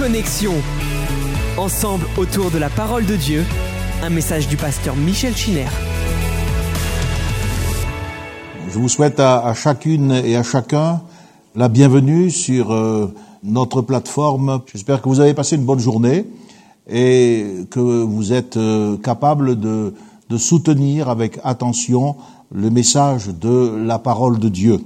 Connexion. Ensemble autour de la parole de Dieu, un message du pasteur Michel Chiner. Je vous souhaite à, chacune et à chacun la bienvenue sur euh, notre plateforme. J'espère que vous avez passé une bonne journée et que vous êtes euh, capable de soutenir avec attention le message de la parole de Dieu.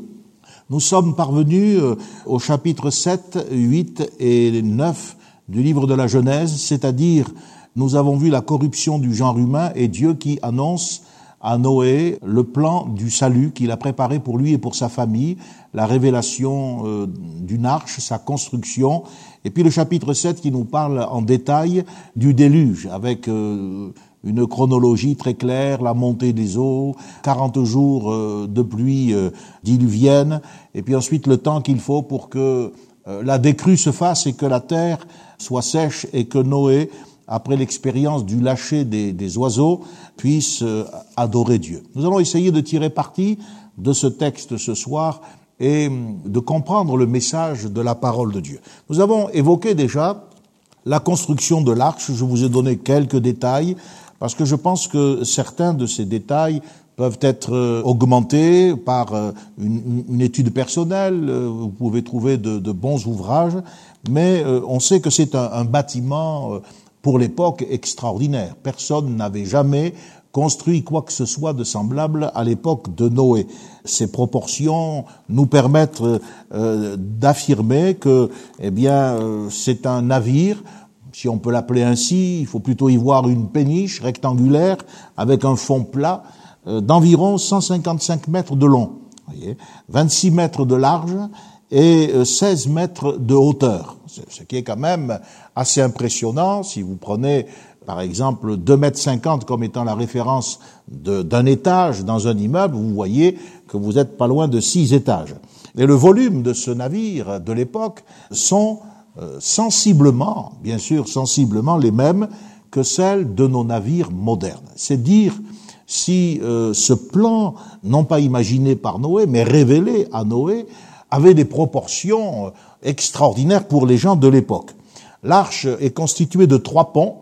Nous sommes parvenus euh, au chapitre 7, 8 et 9 du livre de la Genèse, c'est-à-dire nous avons vu la corruption du genre humain et Dieu qui annonce à Noé le plan du salut qu'il a préparé pour lui et pour sa famille, la révélation euh, d'une arche, sa construction, et puis le chapitre 7 qui nous parle en détail du déluge, avec euh, une chronologie très claire, la montée des eaux, 40 jours euh, de pluie diluvienne, et puis ensuite le temps qu'il faut pour que la décrue se fasse et que la terre soit sèche et que Noé après l'expérience du lâcher des, des oiseaux, puissent euh, adorer Dieu. Nous allons essayer de tirer parti de ce texte ce soir et hum, de comprendre le message de la parole de Dieu. Nous avons évoqué déjà la construction de l'arche, je vous ai donné quelques détails, parce que je pense que certains de ces détails peuvent être euh, augmentés par euh, une, étude personnelle, vous pouvez trouver de, bons ouvrages, mais on sait que c'est un, un bâtiment pour l'époque extraordinaire. Personne n'avait jamais construit quoi que ce soit de semblable à l'époque de Noé. Ces proportions nous permettent euh, d'affirmer que, eh bien, euh, c'est un navire, si on peut l'appeler ainsi, il faut plutôt y voir une péniche rectangulaire avec un fond plat euh, d'environ 155 mètres de long, voyez, 26 mètres de large et 16 mètres de hauteur, ce qui est quand même assez impressionnant. Si vous prenez par exemple 2 mètres 50 comme étant la référence d'un étage dans un immeuble, vous voyez que vous êtes pas loin de six étages. Et le volume de ce navire de l'époque sont euh, sensiblement, bien sûr sensiblement les mêmes que celles de nos navires modernes. C'est dire si euh, ce plan, non pas imaginé par Noé, mais révélé à Noé, avait des proportions euh, extraordinaires pour les gens de l'époque. L'arche est constituée de trois ponts.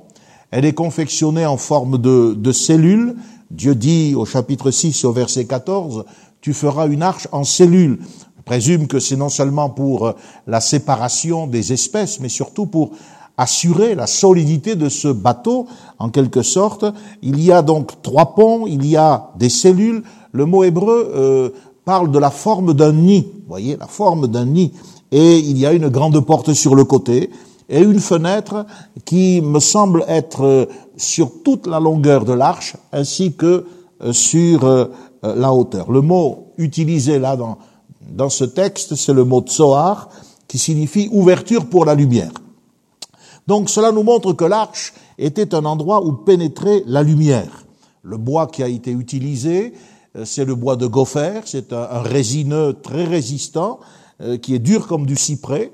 Elle est confectionnée en forme de, de cellules. Dieu dit au chapitre 6 au verset 14, tu feras une arche en cellules. Présume que c'est non seulement pour euh, la séparation des espèces, mais surtout pour assurer la solidité de ce bateau, en quelque sorte. Il y a donc trois ponts, il y a des cellules. Le mot hébreu euh, parle de la forme d'un nid, vous voyez, la forme d'un nid. Et il y a une grande porte sur le côté et une fenêtre qui me semble être euh, sur toute la longueur de l'arche ainsi que euh, sur la hauteur. Le mot utilisé là dans, dans ce texte, c'est le mot tsoar qui signifie ouverture pour la lumière. Donc cela nous montre que l'arche était un endroit où pénétrait la lumière. Le bois qui a été utilisé, c'est le bois de gopher, c'est un, résineux très résistant, qui est dur comme du cyprès,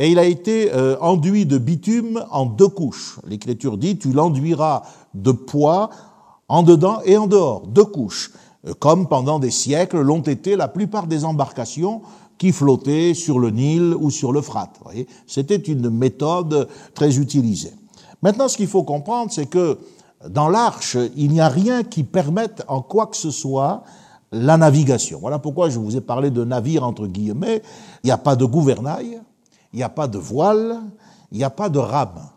et il a été euh, enduit de bitume en deux couches. L'Écriture dit, tu l'enduiras de poids en dedans et en dehors, deux couches, euh, comme pendant des siècles l'ont été la plupart des embarcations qui flottaient sur le Nil ou sur le Frat. C'était une méthode très utilisée. Maintenant, ce qu'il faut comprendre, c'est que dans l'arche, il n'y a rien qui permette en quoi que ce soit la navigation. Voilà pourquoi je vous ai parlé de navire entre guillemets. Il n'y a pas de gouvernail, il n'y a pas de voile, il n'y a pas de rame.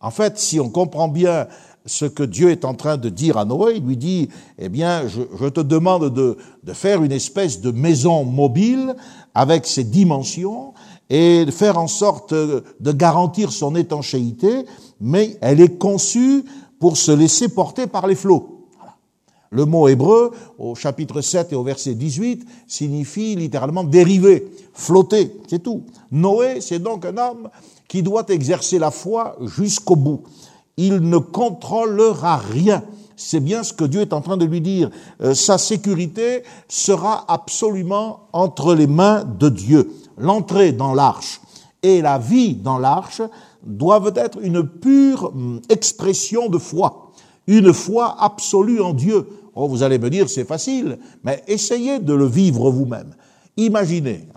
En fait, si on comprend bien ce que Dieu est en train de dire à Noé, il lui dit, eh bien, je, te demande de, de, faire une espèce de maison mobile avec ses dimensions et de faire en sorte de garantir son étanchéité, mais elle est conçue pour se laisser porter par les flots. Le mot hébreu, au chapitre 7 et au verset 18, signifie littéralement dériver, flotter, c'est tout. Noé, c'est donc un homme qui doit exercer la foi jusqu'au bout. Il ne contrôlera rien. C'est bien ce que Dieu est en train de lui dire. Euh, sa sécurité sera absolument entre les mains de Dieu. L'entrée dans l'arche et la vie dans l'arche doivent être une pure hum, expression de foi, une foi absolue en Dieu, vous allez me dire, c'est facile, mais essayez de le vivre vous-même. Imaginez,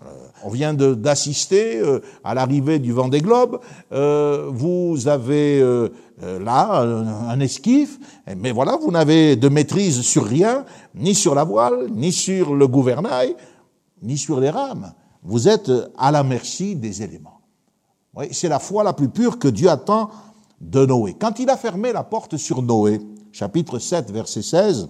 On vient d'assister euh, à l'arrivée du vent des globes. Euh, vous avez euh, là un esquif, mais voilà, vous n'avez de maîtrise sur rien, ni sur la voile, ni sur le gouvernail, ni sur les rames. Vous êtes à la merci des éléments. Oui, c'est la foi la plus pure que Dieu attend de Noé. Quand il a fermé la porte sur Noé, chapitre 7, verset 16,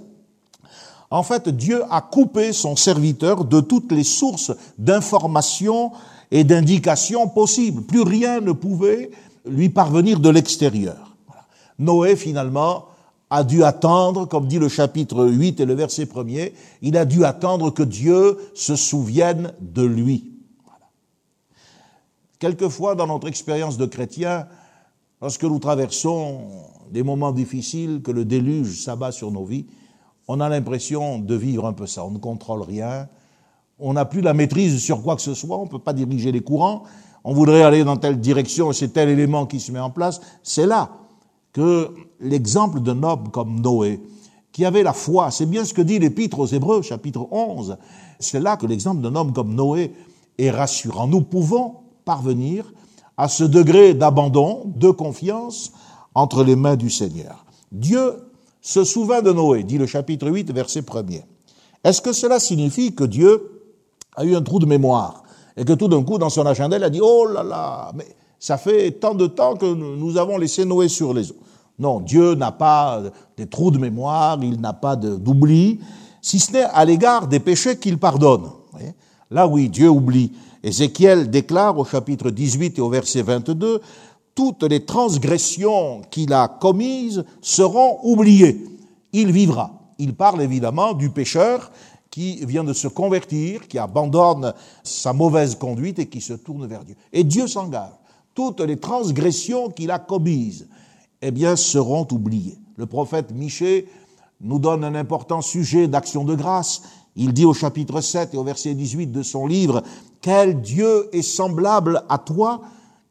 en fait, Dieu a coupé son serviteur de toutes les sources d'informations et d'indications possibles. Plus rien ne pouvait lui parvenir de l'extérieur. Noé, finalement, a dû attendre, comme dit le chapitre 8 et le verset 1er, il a dû attendre que Dieu se souvienne de lui. Quelquefois, dans notre expérience de chrétien, lorsque nous traversons des moments difficiles, que le déluge s'abat sur nos vies, on a l'impression de vivre un peu ça. On ne contrôle rien. On n'a plus la maîtrise sur quoi que ce soit. On ne peut pas diriger les courants. On voudrait aller dans telle direction c'est tel élément qui se met en place. C'est là que l'exemple d'un homme comme Noé, qui avait la foi, c'est bien ce que dit l'Épître aux Hébreux, chapitre 11, c'est là que l'exemple d'un homme comme Noé est rassurant. Nous pouvons parvenir à ce degré d'abandon, de confiance entre les mains du Seigneur. Dieu se souvint de Noé, dit le chapitre 8, verset 1er. Est-ce que cela signifie que Dieu a eu un trou de mémoire et que tout d'un coup, dans son agenda, il a dit, oh là là, mais ça fait tant de temps que nous avons laissé Noé sur les eaux. Non, Dieu n'a pas des trous de mémoire, il n'a pas d'oubli, si ce n'est à l'égard des péchés qu'il pardonne. Là, oui, Dieu oublie. Ézéchiel déclare au chapitre 18 et au verset 22, toutes les transgressions qu'il a commises seront oubliées. Il vivra. Il parle évidemment du pécheur qui vient de se convertir, qui abandonne sa mauvaise conduite et qui se tourne vers Dieu. Et Dieu s'engage. Toutes les transgressions qu'il a commises, eh bien, seront oubliées. Le prophète Michée nous donne un important sujet d'action de grâce. Il dit au chapitre 7 et au verset 18 de son livre, Quel Dieu est semblable à toi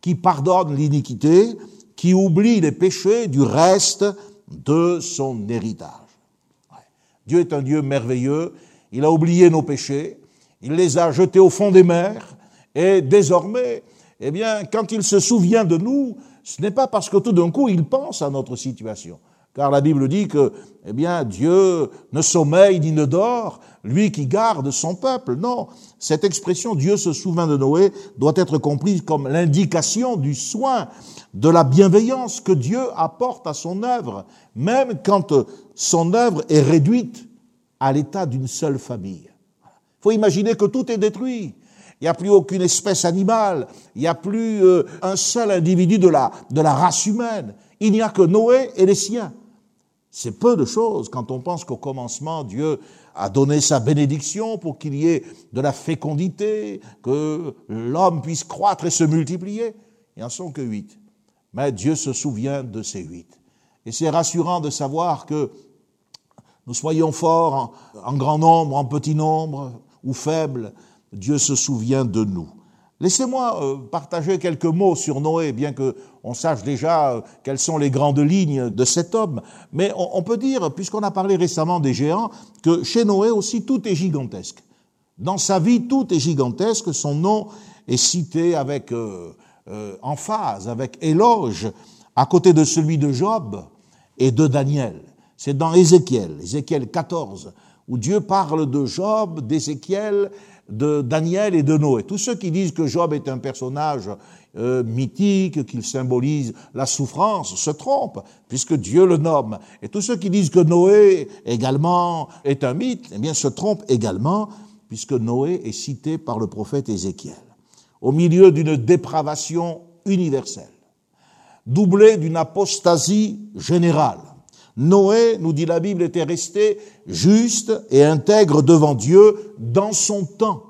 qui pardonne l'iniquité, qui oublie les péchés du reste de son héritage. Dieu est un Dieu merveilleux, il a oublié nos péchés, il les a jetés au fond des mers, et désormais, eh bien, quand il se souvient de nous, ce n'est pas parce que tout d'un coup il pense à notre situation, car la Bible dit que, eh bien, Dieu ne sommeille ni ne dort, lui qui garde son peuple. Non, cette expression Dieu se souvient de Noé doit être comprise comme l'indication du soin, de la bienveillance que Dieu apporte à son œuvre, même quand son œuvre est réduite à l'état d'une seule famille. Il faut imaginer que tout est détruit. Il n'y a plus aucune espèce animale, il n'y a plus euh, un seul individu de la, de la race humaine. Il n'y a que Noé et les siens. C'est peu de choses quand on pense qu'au commencement, Dieu a donné sa bénédiction pour qu'il y ait de la fécondité, que l'homme puisse croître et se multiplier. Il n'y en sont que huit. Mais Dieu se souvient de ces huit. Et c'est rassurant de savoir que nous soyons forts en, grand nombre, en petit nombre ou faibles, Dieu se souvient de nous. Laissez-moi euh, partager quelques mots sur Noé, bien que on sache déjà euh, quelles sont les grandes lignes de cet homme. Mais on, peut dire, puisqu'on a parlé récemment des géants, que chez Noé aussi tout est gigantesque. Dans sa vie, tout est gigantesque. Son nom est cité avec euh, emphase, avec éloge, à côté de celui de Job et de Daniel. C'est dans Ézéchiel, Ézéchiel 14, où Dieu parle de Job, d'Ézéchiel de Daniel et de Noé. Tous ceux qui disent que Job est un personnage euh, mythique, qu'il symbolise la souffrance, se trompent, puisque Dieu le nomme. Et tous ceux qui disent que Noé également est un mythe, eh bien se trompent également, puisque Noé est cité par le prophète Ézéchiel. Au milieu d'une dépravation universelle, doublée d'une apostasie générale, Noé, nous dit la Bible, était resté juste et intègre devant Dieu dans son temps.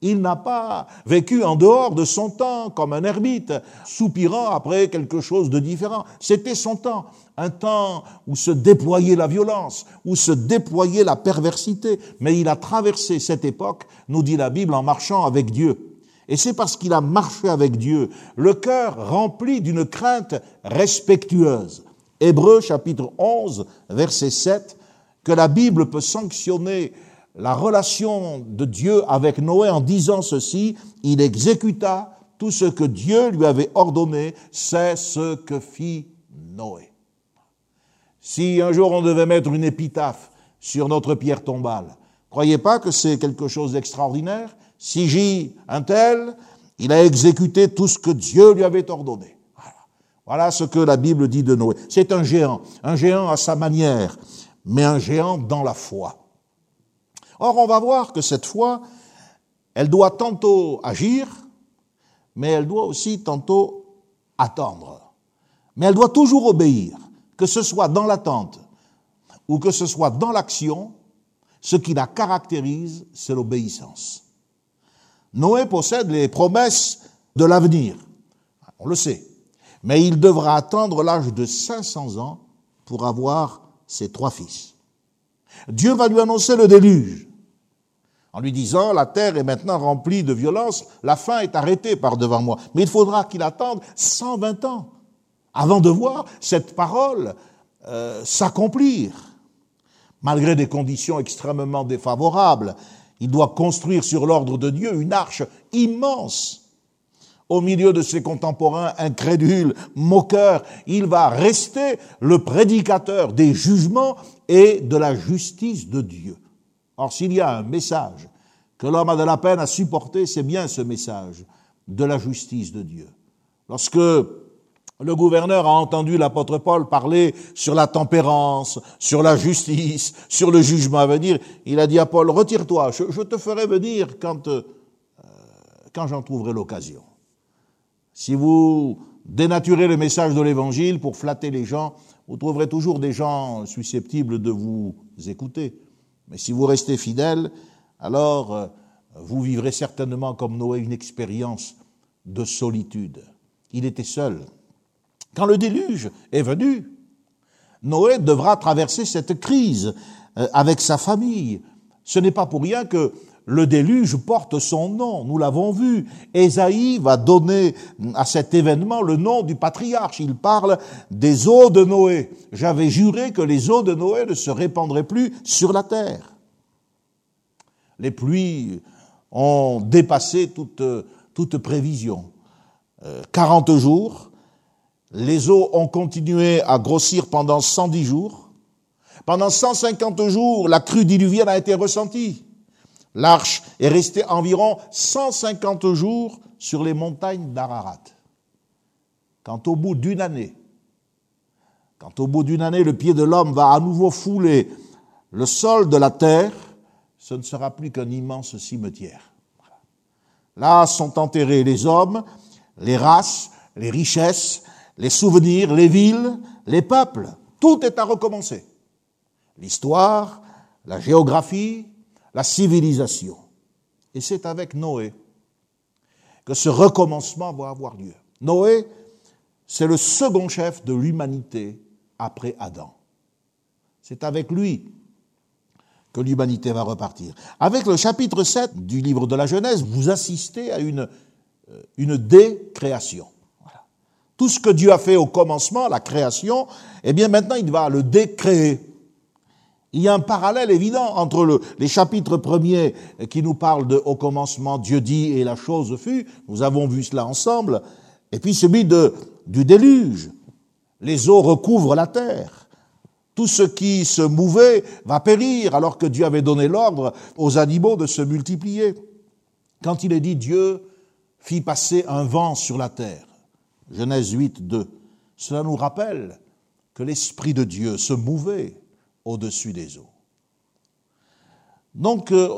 Il n'a pas vécu en dehors de son temps comme un ermite, soupirant après quelque chose de différent. C'était son temps, un temps où se déployait la violence, où se déployait la perversité. Mais il a traversé cette époque, nous dit la Bible, en marchant avec Dieu. Et c'est parce qu'il a marché avec Dieu, le cœur rempli d'une crainte respectueuse, Hébreu chapitre 11, verset 7, que la Bible peut sanctionner la relation de Dieu avec Noé en disant ceci, il exécuta tout ce que Dieu lui avait ordonné, c'est ce que fit Noé. Si un jour on devait mettre une épitaphe sur notre pierre tombale, croyez pas que c'est quelque chose d'extraordinaire? Si j'y un tel, il a exécuté tout ce que Dieu lui avait ordonné. Voilà. ce que la Bible dit de Noé. C'est un géant, un géant à sa manière, mais un géant dans la foi. Or, on va voir que cette foi, elle doit tantôt agir, mais elle doit aussi tantôt attendre. Mais elle doit toujours obéir, que ce soit dans l'attente ou que ce soit dans l'action, ce qui la caractérise, c'est l'obéissance. Noé possède les promesses de l'avenir, on le sait, mais il devra attendre l'âge de 500 ans pour avoir ses trois fils. Dieu va lui annoncer le déluge en lui disant, la terre est maintenant remplie de violence, la faim est arrêtée par devant moi. Mais il faudra qu'il attende 120 ans avant de voir cette parole euh, s'accomplir. Malgré des conditions extrêmement défavorables, il doit construire sur l'ordre de Dieu une arche immense. Au milieu de ses contemporains incrédules, moqueurs, il va rester le prédicateur des jugements et de la justice de Dieu. Or, s'il y a un message que l'homme a de la peine à supporter, c'est bien ce message de la justice de Dieu. Lorsque le gouverneur a entendu l'apôtre Paul parler sur la tempérance, sur la justice, sur le jugement à venir, il a dit à Paul, retire-toi, je, te ferai venir quand, euh, quand j'en trouverai l'occasion. Si vous dénaturez le message de l'Évangile pour flatter les gens, vous trouverez toujours des gens susceptibles de vous écouter. Mais si vous restez fidèle, alors euh, vous vivrez certainement comme Noé une expérience de solitude. Il était seul. Quand le déluge est venu, Noé devra traverser cette crise euh, avec sa famille. Ce n'est pas pour rien que le déluge porte son nom, nous l'avons vu. Ésaïe va donner à cet événement le nom du patriarche. Il parle des eaux de Noé. J'avais juré que les eaux de Noé ne se répandraient plus sur la terre. Les pluies ont dépassé toute, toute prévision. 40 euh, jours, les eaux ont continué à grossir pendant 110 jours. Pendant 150 jours, la crue diluvienne a été ressentie. L'arche est restée environ 150 jours sur les montagnes d'Ararat. Quand au bout d'une année, quand au bout d'une année le pied de l'homme va à nouveau fouler le sol de la terre, ce ne sera plus qu'un immense cimetière. Là sont enterrés les hommes, les races, les richesses, les souvenirs, les villes, les peuples. Tout est à recommencer. L'histoire, la géographie, la civilisation. Et c'est avec Noé que ce recommencement va avoir lieu. Noé, c'est le second chef de l'humanité après Adam. C'est avec lui que l'humanité va repartir. Avec le chapitre 7 du livre de la Genèse, vous assistez à une, euh, une décréation. Tout ce que Dieu a fait au commencement, la création, eh bien maintenant il va le décréer. Il y a un parallèle évident entre le, les chapitres premiers qui nous parlent de au commencement Dieu dit et la chose fut, nous avons vu cela ensemble, et puis celui de, du déluge. Les eaux recouvrent la terre. Tout ce qui se mouvait va périr alors que Dieu avait donné l'ordre aux animaux de se multiplier. Quand il est dit Dieu fit passer un vent sur la terre, Genèse 8, 2, cela nous rappelle que l'Esprit de Dieu se mouvait au-dessus des eaux. Donc, euh,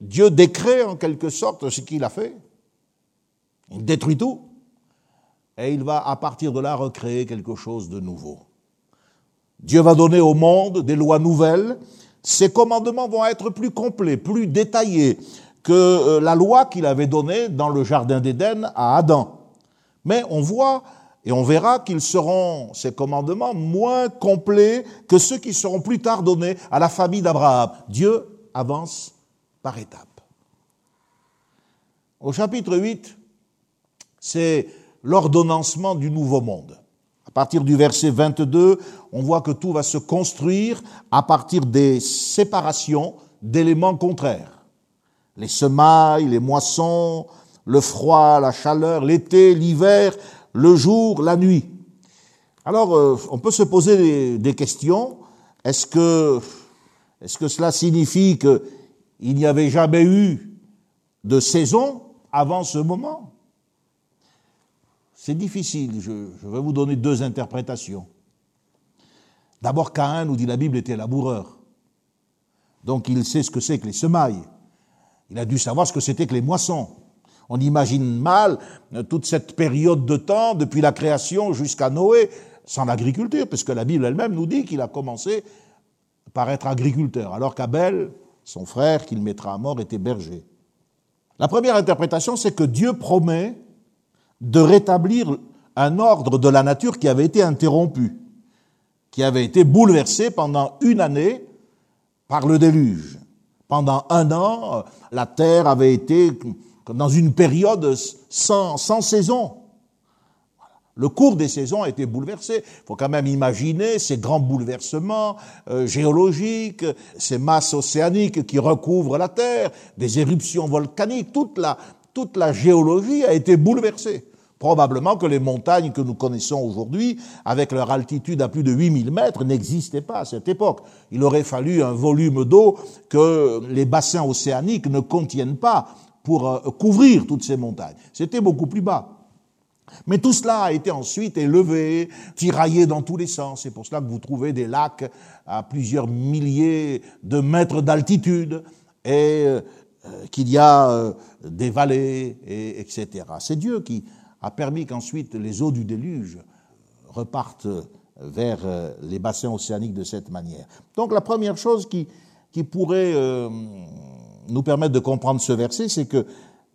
Dieu décrée en quelque sorte ce qu'il a fait. Il détruit tout. Et il va, à partir de là, recréer quelque chose de nouveau. Dieu va donner au monde des lois nouvelles. Ses commandements vont être plus complets, plus détaillés que euh, la loi qu'il avait donnée dans le Jardin d'Éden à Adam. Mais on voit et on verra qu'ils seront, ces commandements, moins complets que ceux qui seront plus tard donnés à la famille d'Abraham. Dieu avance par étapes. Au chapitre 8, c'est l'ordonnancement du nouveau monde. À partir du verset 22, on voit que tout va se construire à partir des séparations d'éléments contraires. Les semailles, les moissons, le froid, la chaleur, l'été, l'hiver, le jour, la nuit. Alors, euh, on peut se poser des, questions. Est-ce que, cela signifie qu'il n'y avait jamais eu de saison avant ce moment? C'est difficile. Je, je vais vous donner deux interprétations. D'abord, Caïn, nous dit la Bible, était laboureur. Donc il sait ce que c'est que les semailles. Il a dû savoir ce que c'était que les moissons. On imagine mal euh, toute cette période de temps, depuis la création jusqu'à Noé, sans l'agriculture, puisque la Bible elle-même nous dit qu'il a commencé par être agriculteur, alors qu'Abel, son frère qu'il mettra à mort, était berger. La première interprétation, c'est que Dieu promet de rétablir un ordre de la nature qui avait été interrompu, qui avait été bouleversé pendant une année par le déluge. Pendant un an, la terre avait été dans une période sans, sans saison. Le cours des saisons a été bouleversé. Il faut quand même imaginer ces grands bouleversements euh, géologiques, ces masses océaniques qui recouvrent la Terre, des éruptions volcaniques. Toute la, toute la géologie a été bouleversée. Probablement que les montagnes que nous connaissons aujourd'hui, avec leur altitude à plus de 8000 mètres, n'existaient pas à cette époque. Il aurait fallu un volume d'eau que les bassins océaniques ne contiennent pas pour euh, couvrir toutes ces montagnes. C'était beaucoup plus bas. Mais tout cela a été ensuite élevé, tiraillé dans tous les sens. C'est pour cela que vous trouvez des lacs à plusieurs milliers de mètres d'altitude et euh, qu'il y a euh, des vallées, et, etc. C'est Dieu qui a permis qu'ensuite les eaux du déluge repartent vers les bassins océaniques de cette manière. Donc la première chose qui, qui pourrait nous permettre de comprendre ce verset, c'est que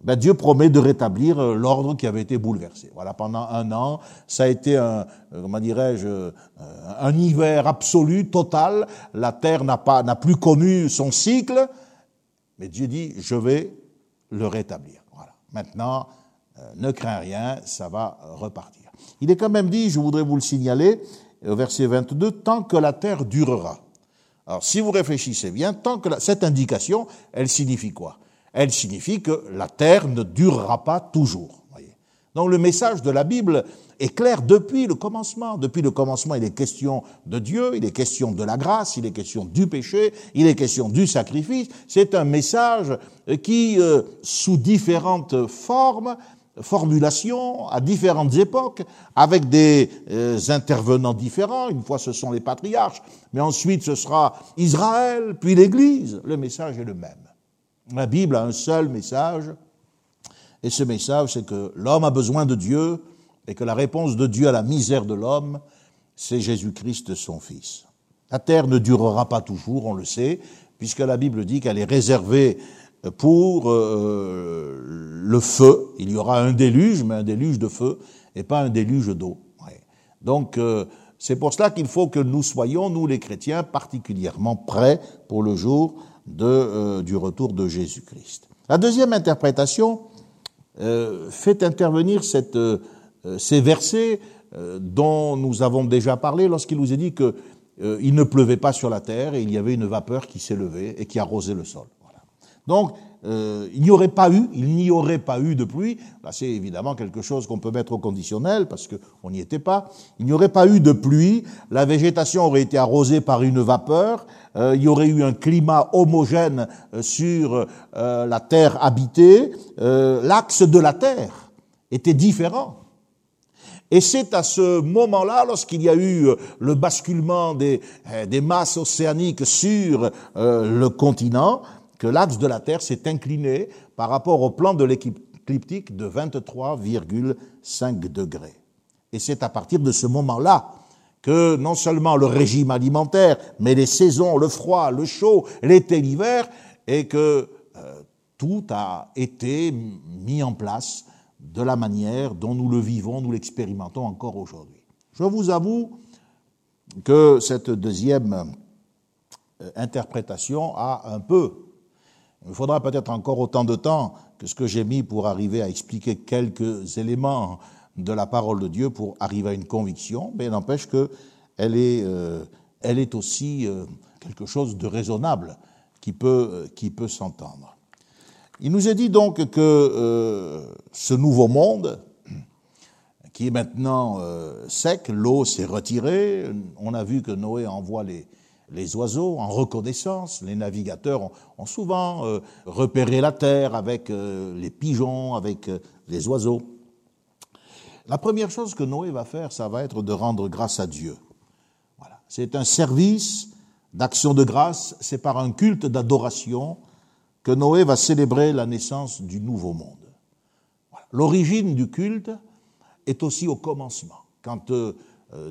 ben, Dieu promet de rétablir euh, l'ordre qui avait été bouleversé. Voilà, pendant un an, ça a été un, euh, comment dirais-je, euh, un hiver absolu, total. La terre n'a pas, n'a plus connu son cycle, mais Dieu dit, je vais le rétablir. Voilà. Maintenant, ne crains rien, ça va repartir. Il est quand même dit, je voudrais vous le signaler, au verset 22, tant que la terre durera. Alors, si vous réfléchissez bien, tant que cette indication, elle signifie quoi? Elle signifie que la terre ne durera pas toujours. Voyez. Donc, le message de la Bible est clair depuis le commencement. Depuis le commencement, il est question de Dieu, il est question de la grâce, il est question du péché, il est question du sacrifice. C'est un message qui, euh, sous différentes formes, formulation à différentes époques, avec des euh, intervenants différents. Une fois, ce sont les patriarches, mais ensuite, ce sera Israël, puis l'Église. Le message est le même. La Bible a un seul message, et ce message, c'est que l'homme a besoin de Dieu, et que la réponse de Dieu à la misère de l'homme, c'est Jésus-Christ, son Fils. La terre ne durera pas toujours, on le sait, puisque la Bible dit qu'elle est réservée pour euh, le feu. Il y aura un déluge, mais un déluge de feu et pas un déluge d'eau. Donc euh, c'est pour cela qu'il faut que nous soyons, nous les chrétiens, particulièrement prêts pour le jour de, euh, du retour de Jésus-Christ. La deuxième interprétation fait intervenir cette, ces versets dont nous avons déjà parlé lorsqu'il nous est dit que il ne pleuvait pas sur la terre et il y avait une vapeur qui s'élevait et qui arrosait le sol. Donc, euh, il n'y aurait pas eu, il n'y aurait pas eu de pluie. C'est évidemment quelque chose qu'on peut mettre au conditionnel parce qu'on n'y était pas. Il n'y aurait pas eu de pluie. La végétation aurait été arrosée par une vapeur. Euh, il y aurait eu un climat homogène euh, sur la terre habitée. L'axe de la terre était différent. Et c'est à ce moment-là, lorsqu'il y a eu le basculement des masses océaniques sur le continent, l'axe de la Terre s'est incliné par rapport au plan de l'écliptique de 23,5 degrés. Et c'est à partir de ce moment-là que non seulement le régime alimentaire, mais les saisons, le froid, le chaud, l'été, l'hiver, et que euh, tout a été mis en place de la manière dont nous le vivons, nous l'expérimentons encore aujourd'hui. Je vous avoue que cette deuxième euh, interprétation a un peu il faudra peut-être encore autant de temps que ce que j'ai mis pour arriver à expliquer quelques éléments de la parole de Dieu pour arriver à une conviction, mais n'empêche qu'elle est, euh, elle est aussi euh, quelque chose de raisonnable qui peut, qui peut s'entendre. Il nous est dit donc que euh, ce nouveau monde, qui est maintenant euh, sec, l'eau s'est retirée, on a vu que Noé envoie les, les oiseaux en reconnaissance. Les navigateurs ont, souvent euh, repéré la terre avec les pigeons, avec les oiseaux. La première chose que Noé va faire, ça va être de rendre grâce à Dieu. Voilà. C'est un service d'action de grâce, c'est par un culte d'adoration que Noé va célébrer la naissance du nouveau monde. L'origine du culte est aussi au commencement, quand euh, euh,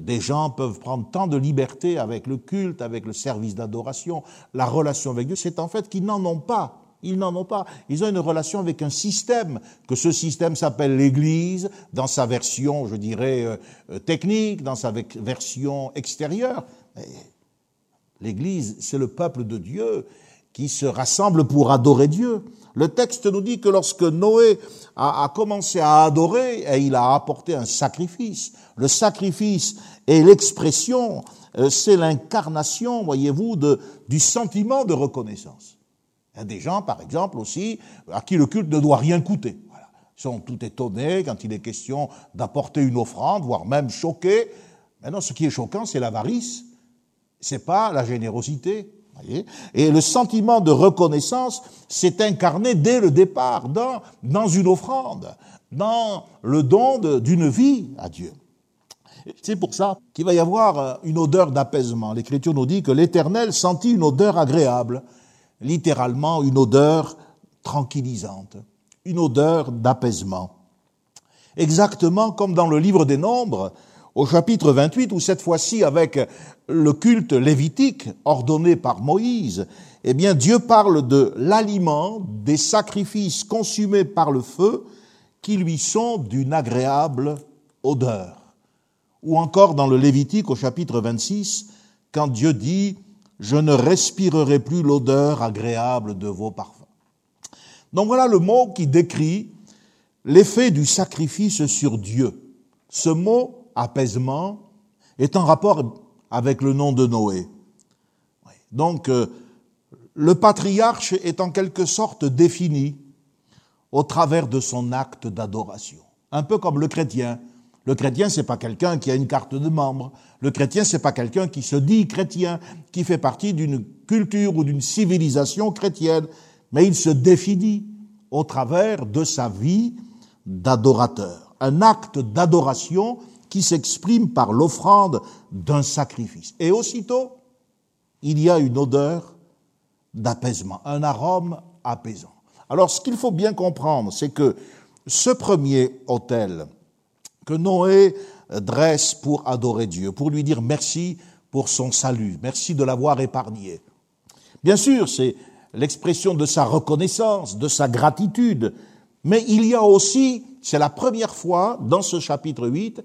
des gens peuvent prendre tant de liberté avec le culte, avec le service d'adoration, la relation avec Dieu, c'est en fait qu'ils n'en ont pas. Ils n'en ont pas. Ils ont une relation avec un système, que ce système s'appelle l'Église, dans sa version, je dirais, euh, technique, dans sa version extérieure. L'Église, c'est le peuple de Dieu qui se rassemblent pour adorer Dieu. Le texte nous dit que lorsque Noé a, commencé à adorer, et il a apporté un sacrifice. Le sacrifice est l'expression, euh, c'est l'incarnation, voyez-vous, du sentiment de reconnaissance. Il y a des gens, par exemple, aussi, à qui le culte ne doit rien coûter. Ils sont tout étonnés quand il est question d'apporter une offrande, voire même choqués. Maintenant, ce qui est choquant, c'est l'avarice. C'est pas la générosité. Et le sentiment de reconnaissance s'est incarné dès le départ dans, une offrande, dans le don d'une vie à Dieu. C'est pour ça qu'il va y avoir euh, une odeur d'apaisement. L'Écriture nous dit que l'Éternel sentit une odeur agréable, littéralement une odeur tranquillisante, une odeur d'apaisement. Exactement comme dans le livre des Nombres, au chapitre 28, où cette fois-ci avec le culte lévitique ordonné par Moïse, eh bien Dieu parle de l'aliment, des sacrifices consumés par le feu qui lui sont d'une agréable odeur. Ou encore dans le Lévitique au chapitre 26, quand Dieu dit Je ne respirerai plus l'odeur agréable de vos parfums. Donc voilà le mot qui décrit l'effet du sacrifice sur Dieu. Ce mot apaisement, est en rapport avec le nom de Noé. Donc, euh, le patriarche est en quelque sorte défini au travers de son acte d'adoration. Un peu comme le chrétien. Le chrétien, c'est pas quelqu'un qui a une carte de membre. Le chrétien, c'est pas quelqu'un qui se dit chrétien, qui fait partie d'une culture ou d'une civilisation chrétienne, mais il se définit au travers de sa vie d'adorateur. Un acte d'adoration qui s'exprime par l'offrande d'un sacrifice. Et aussitôt, il y a une odeur d'apaisement, un arôme apaisant. Alors ce qu'il faut bien comprendre, c'est que ce premier autel que Noé dresse pour adorer Dieu, pour lui dire merci pour son salut, merci de l'avoir épargné. Bien sûr, c'est l'expression de sa reconnaissance, de sa gratitude, mais il y a aussi, c'est la première fois dans ce chapitre 8,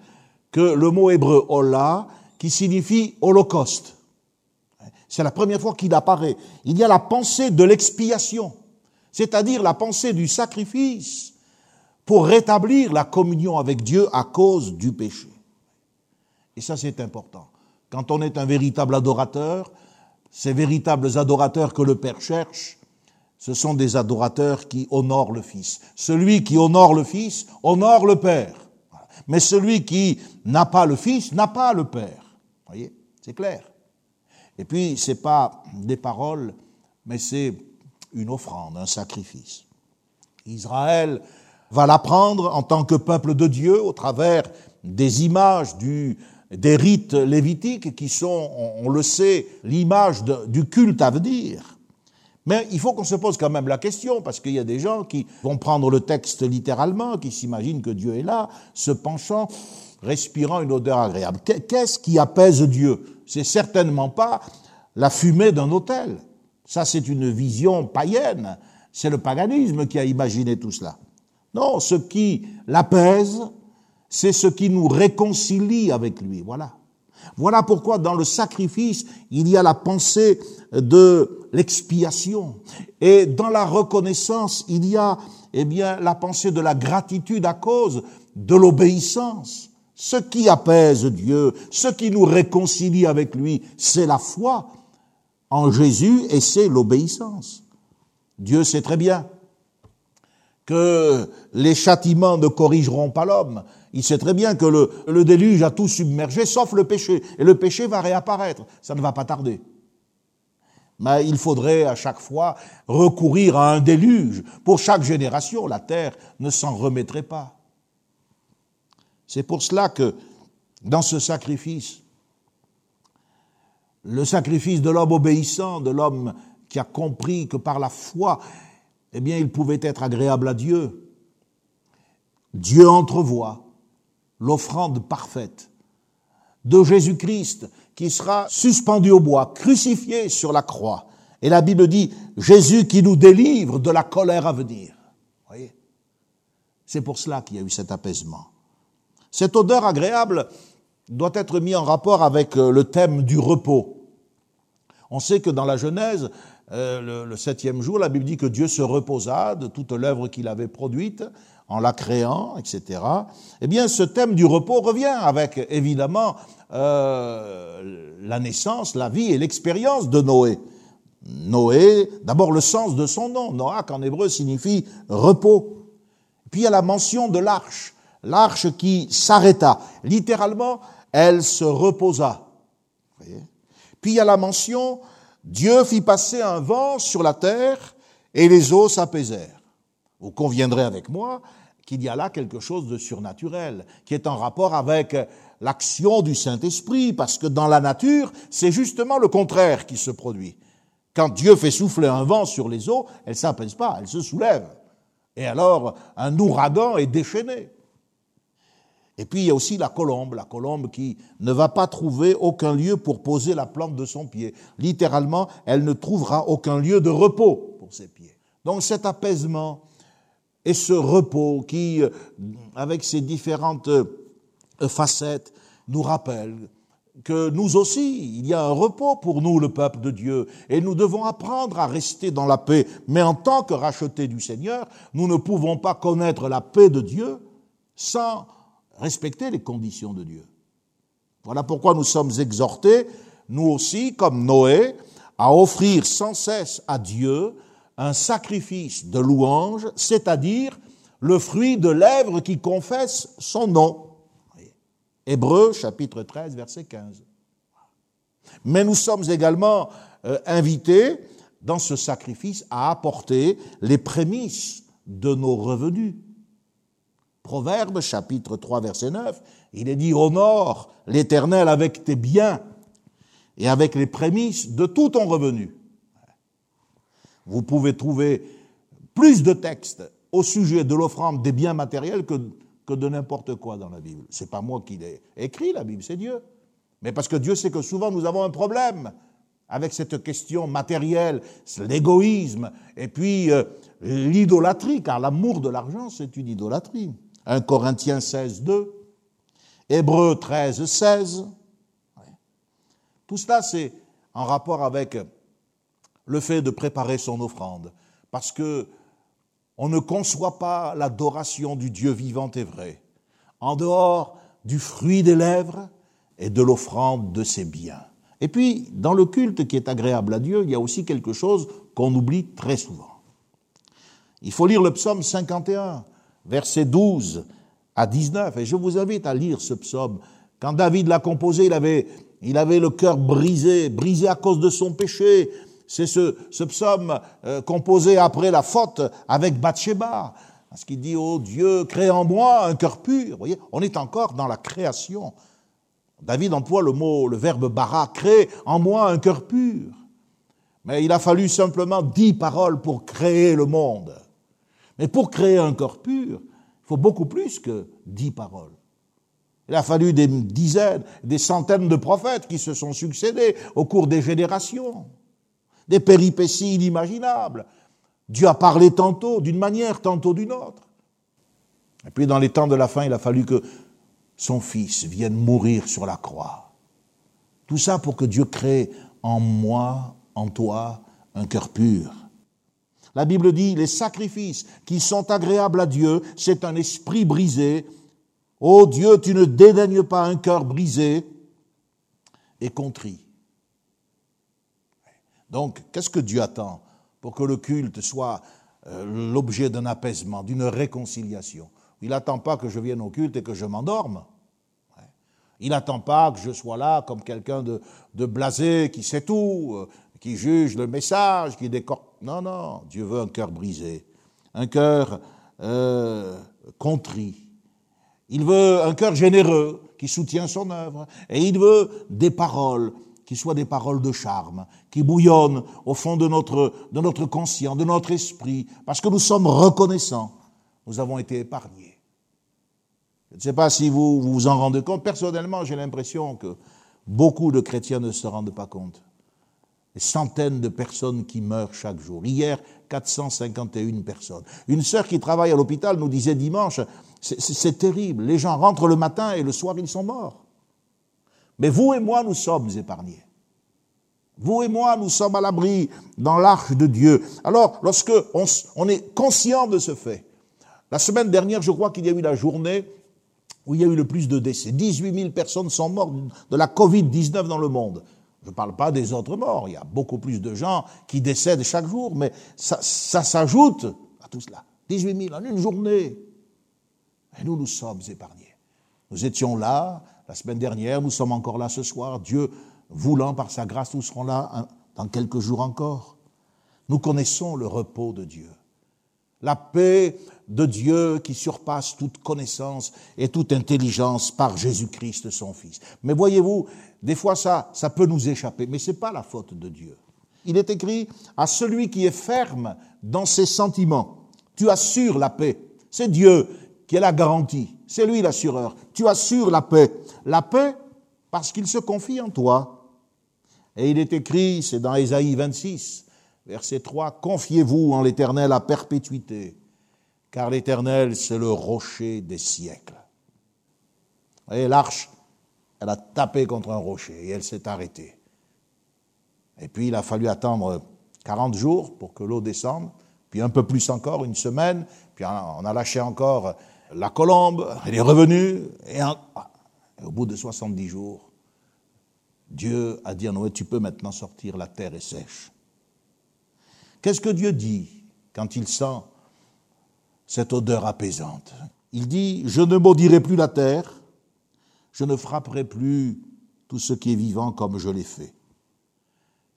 que le mot hébreu Ola, qui signifie holocauste. C'est la première fois qu'il apparaît. Il y a la pensée de l'expiation, c'est-à-dire la pensée du sacrifice pour rétablir la communion avec Dieu à cause du péché. Et ça, c'est important. Quand on est un véritable adorateur, ces véritables adorateurs que le Père cherche, ce sont des adorateurs qui honorent le Fils. Celui qui honore le Fils honore le Père. Mais celui qui n'a pas le Fils n'a pas le Père. Voyez, c'est clair. Et puis, ce n'est pas des paroles, mais c'est une offrande, un sacrifice. Israël va l'apprendre en tant que peuple de Dieu au travers des images des rites lévitiques qui sont, on le sait, l'image du culte à venir. Mais il faut qu'on se pose quand même la question, parce qu'il y a des gens qui vont prendre le texte littéralement, qui s'imaginent que Dieu est là, se penchant, respirant une odeur agréable. Qu'est-ce qui apaise Dieu? C'est certainement pas la fumée d'un hôtel. Ça, c'est une vision païenne. C'est le paganisme qui a imaginé tout cela. Non, ce qui l'apaise, c'est ce qui nous réconcilie avec lui. Voilà. Voilà pourquoi dans le sacrifice, il y a la pensée de l'expiation. Et dans la reconnaissance, il y a, eh bien, la pensée de la gratitude à cause de l'obéissance. Ce qui apaise Dieu, ce qui nous réconcilie avec lui, c'est la foi. en Jésus et c'est l'obéissance. Dieu sait très bien que les châtiments ne corrigeront pas l'homme. Il sait très bien que le, déluge a tout submergé sauf le péché. Et le péché va réapparaître. Ça ne va pas tarder. Mais il faudrait à chaque fois recourir à un déluge. Pour chaque génération, la terre ne s'en remettrait pas. C'est pour cela que dans ce sacrifice, le sacrifice de l'homme obéissant, de l'homme qui a compris que par la foi, eh bien, il pouvait être agréable à Dieu. Dieu entrevoit l'offrande parfaite de Jésus-Christ qui sera suspendu au bois, crucifié sur la croix. Et la Bible dit, Jésus qui nous délivre de la colère à venir. Voyez? C'est pour cela qu'il y a eu cet apaisement. Cette odeur agréable doit être mise en rapport avec euh, le thème du repos. On sait que dans la Genèse, euh, le, septième jour, la Bible dit que Dieu se reposa de toute l'œuvre qu'il avait produite en la créant, etc. Eh bien, ce thème du repos revient avec, évidemment, euh, la naissance, la vie et l'expérience de Noé. Noé, d'abord le sens de son nom, Noach en hébreu signifie repos. Puis il y a la mention de l'arche, l'arche qui s'arrêta. Littéralement, elle se reposa. Puis il y a la mention Dieu fit passer un vent sur la terre et les eaux s'apaisèrent. Vous conviendrez avec moi qu'il y a là quelque chose de surnaturel, qui est en rapport avec l'action du Saint-Esprit, parce que dans la nature, c'est justement le contraire qui se produit. Quand Dieu fait souffler un vent sur les eaux, elles ne s'apaisent pas, elles se soulèvent. Et alors, un ouragan est déchaîné. Et puis il y a aussi la colombe, la colombe qui ne va pas trouver aucun lieu pour poser la plante de son pied. Littéralement, elle ne trouvera aucun lieu de repos pour ses pieds. Donc cet apaisement et ce repos qui, euh, avec ses différentes euh, facettes, nous rappelle que nous aussi, il y a un repos pour nous, le peuple de Dieu, et nous devons apprendre à rester dans la paix. Mais en tant que rachetés du Seigneur, nous ne pouvons pas connaître la paix de Dieu sans respecter les conditions de Dieu. Voilà pourquoi nous sommes exhortés, nous aussi, comme Noé, à offrir sans cesse à Dieu un sacrifice de louange, c'est-à-dire le fruit de lèvres qui confessent son nom. Hébreu chapitre 13, verset 15. Mais nous sommes également euh, invités dans ce sacrifice à apporter les prémices de nos revenus. Proverbe chapitre 3 verset 9, il est dit honore l'Éternel avec tes biens et avec les prémices de tout ton revenu. Vous pouvez trouver plus de textes au sujet de l'offrande des biens matériels que, que de n'importe quoi dans la Bible. C'est pas moi qui l'ai écrit, la Bible, c'est Dieu. Mais parce que Dieu sait que souvent nous avons un problème avec cette question matérielle, l'égoïsme, et puis euh, l'idolâtrie, car l'amour de l'argent, c'est une idolâtrie. 1 Corinthiens 16, 2, Hébreux 13, 16. Tout cela, c'est en rapport avec le fait de préparer son offrande, parce que on ne conçoit pas l'adoration du Dieu vivant et vrai en dehors du fruit des lèvres et de l'offrande de ses biens. Et puis, dans le culte qui est agréable à Dieu, il y a aussi quelque chose qu'on oublie très souvent. Il faut lire le psaume 51 versets 12 à 19. Et je vous invite à lire ce psaume. Quand David l'a composé, il avait, il avait le cœur brisé, brisé à cause de son péché. C'est ce, psaume euh, composé après la faute avec Bathsheba. Parce qu'il dit, oh Dieu, crée en moi un cœur pur. Vous voyez, on est encore dans la création. David emploie le mot, le verbe bara, crée en moi un cœur pur. Mais il a fallu simplement dix paroles pour créer le monde. Mais pour créer un corps pur, il faut beaucoup plus que dix paroles. Il a fallu des dizaines, des centaines de prophètes qui se sont succédés au cours des générations, des péripéties inimaginables. Dieu a parlé tantôt d'une manière, tantôt d'une autre. Et puis dans les temps de la fin, il a fallu que son Fils vienne mourir sur la croix. Tout ça pour que Dieu crée en moi, en toi, un cœur pur. La Bible dit, les sacrifices qui sont agréables à Dieu, c'est un esprit brisé. Ô Dieu, tu ne dédaignes pas un cœur brisé et contrit. Donc, qu'est-ce que Dieu attend pour que le culte soit euh, l'objet d'un apaisement, d'une réconciliation? Il n'attend pas que je vienne au culte et que je m'endorme. Il n'attend pas que je sois là comme quelqu'un de, blasé qui sait tout, euh, qui juge le message, qui décore. Non, non, Dieu veut un cœur brisé, un cœur euh, contrit. Il veut un cœur généreux qui soutient son œuvre. Et il veut des paroles qui soient des paroles de charme, qui bouillonnent au fond de notre, de conscience, de notre esprit, parce que nous sommes reconnaissants. Nous avons été épargnés. Je ne sais pas si vous vous, en rendez compte. Personnellement, j'ai l'impression que beaucoup de chrétiens ne se rendent pas compte. Des centaines de personnes qui meurent chaque jour. Hier, 451 personnes. Une sœur qui travaille à l'hôpital nous disait dimanche, c'est terrible, les gens rentrent le matin et le soir ils sont morts. Mais vous et moi, nous sommes épargnés. Vous et moi, nous sommes à l'abri dans l'arche de Dieu. Alors, lorsque on, est conscient de ce fait, la semaine dernière, je crois qu'il y a eu la journée où il y a eu le plus de décès. 18 000 personnes sont mortes de la Covid-19 dans le monde. Je ne parle pas des autres morts, il y a beaucoup plus de gens qui décèdent chaque jour, mais ça, ça s'ajoute à tout cela. 18 000 en une journée. Et nous, nous sommes épargnés. Nous étions là la semaine dernière, nous sommes encore là ce soir. Dieu voulant par sa grâce, nous serons là hein, dans quelques jours encore. Nous connaissons le repos de Dieu. La paix de Dieu qui surpasse toute connaissance et toute intelligence par Jésus-Christ son Fils. Mais voyez-vous, des fois ça, ça peut nous échapper, mais ce n'est pas la faute de Dieu. Il est écrit à celui qui est ferme dans ses sentiments. Tu assures la paix. C'est Dieu qui est la garantie. C'est lui l'assureur. Tu assures la paix. La paix parce qu'il se confie en toi. Et il est écrit, c'est dans Ésaïe 26, verset 3, Confiez-vous en l'Éternel à perpétuité, car l'Éternel, c'est le rocher des siècles. Voyez, l'arche, elle a tapé contre un rocher et elle s'est arrêtée. Et puis il a fallu attendre 40 jours pour que l'eau descende, puis un peu plus encore, une semaine, puis on a lâché encore la colombe, elle est revenue, et, au bout de 70 jours, Dieu a dit à Noé, tu peux maintenant sortir, la terre est sèche. Qu'est-ce que Dieu dit quand il sent cette odeur apaisante? Il dit, je ne maudirai plus la terre, je ne frapperai plus tout ce qui est vivant comme je l'ai fait.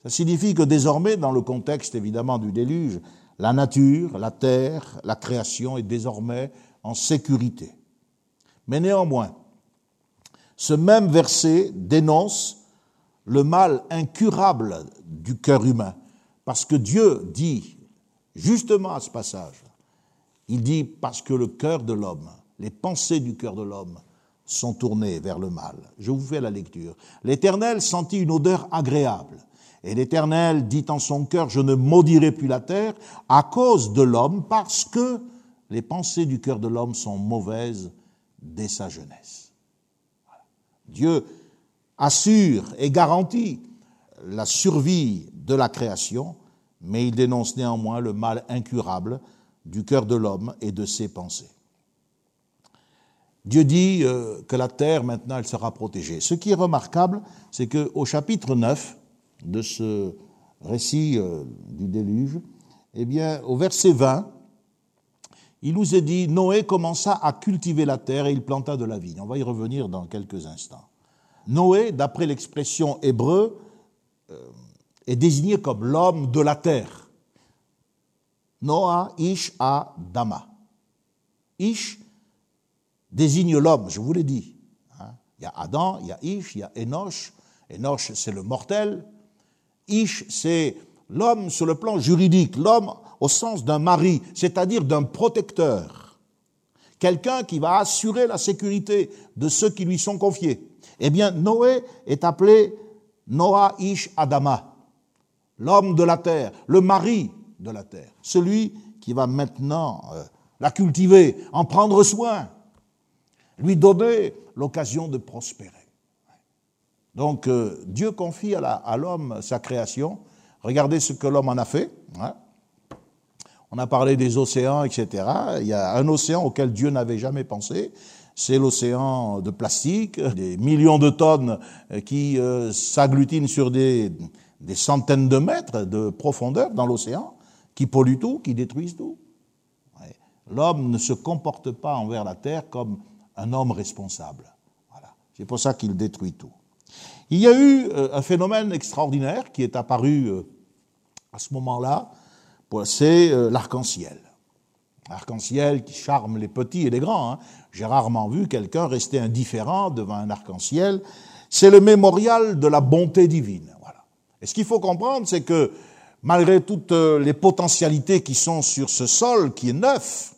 Ça signifie que désormais, dans le contexte évidemment du déluge, la nature, la terre, la création est désormais en sécurité. Mais néanmoins, ce même verset dénonce le mal incurable du cœur humain, parce que Dieu dit, justement à ce passage, il dit parce que le cœur de l'homme, les pensées du cœur de l'homme sont tournées vers le mal. Je vous fais la lecture. L'Éternel sentit une odeur agréable. Et l'Éternel dit en son cœur, je ne maudirai plus la terre à cause de l'homme, parce que les pensées du cœur de l'homme sont mauvaises dès sa jeunesse. Dieu assure et garantit la survie de la création, mais il dénonce néanmoins le mal incurable du cœur de l'homme et de ses pensées. Dieu dit euh, que la terre, maintenant, elle sera protégée. Ce qui est remarquable, c'est qu'au chapitre 9 de ce récit euh, du déluge, eh bien, au verset 20, il nous est dit, Noé commença à cultiver la terre et il planta de la vigne. On va y revenir dans quelques instants. Noé, d'après l'expression hébreu, euh, est désigné comme l'homme de la terre. Noah Ish Adama. Ish désigne l'homme, je vous l'ai dit. Hein. Il y a Adam, il y a Ish, il y a Enoch. Enoch, c'est le mortel. Ish, c'est l'homme sur le plan juridique, l'homme au sens d'un mari, c'est-à-dire d'un protecteur, quelqu'un qui va assurer la sécurité de ceux qui lui sont confiés. Eh bien, Noé est appelé Noah Ish Adama, l'homme de la terre, le mari de la terre, celui qui va maintenant euh, la cultiver, en prendre soin, lui donner l'occasion de prospérer. Donc euh, Dieu confie à l'homme sa création. Regardez ce que l'homme en a fait. Hein. On a parlé des océans, etc. Il y a un océan auquel Dieu n'avait jamais pensé. C'est l'océan de plastique, des millions de tonnes qui euh, s'agglutinent sur des, des centaines de mètres de profondeur dans l'océan, qui polluent tout, qui détruisent tout. L'homme ne se comporte pas envers la terre comme un homme responsable. Voilà. C'est pour ça qu'il détruit tout. Il y a eu euh, un phénomène extraordinaire qui est apparu euh, à ce moment-là, c'est euh, l'arc-en-ciel. L'arc-en-ciel qui charme les petits et les grands. Hein. J'ai rarement vu quelqu'un rester indifférent devant un arc-en-ciel. C'est le mémorial de la bonté divine. Voilà. Et ce qu'il faut comprendre, c'est que malgré toutes les potentialités qui sont sur ce sol qui est neuf,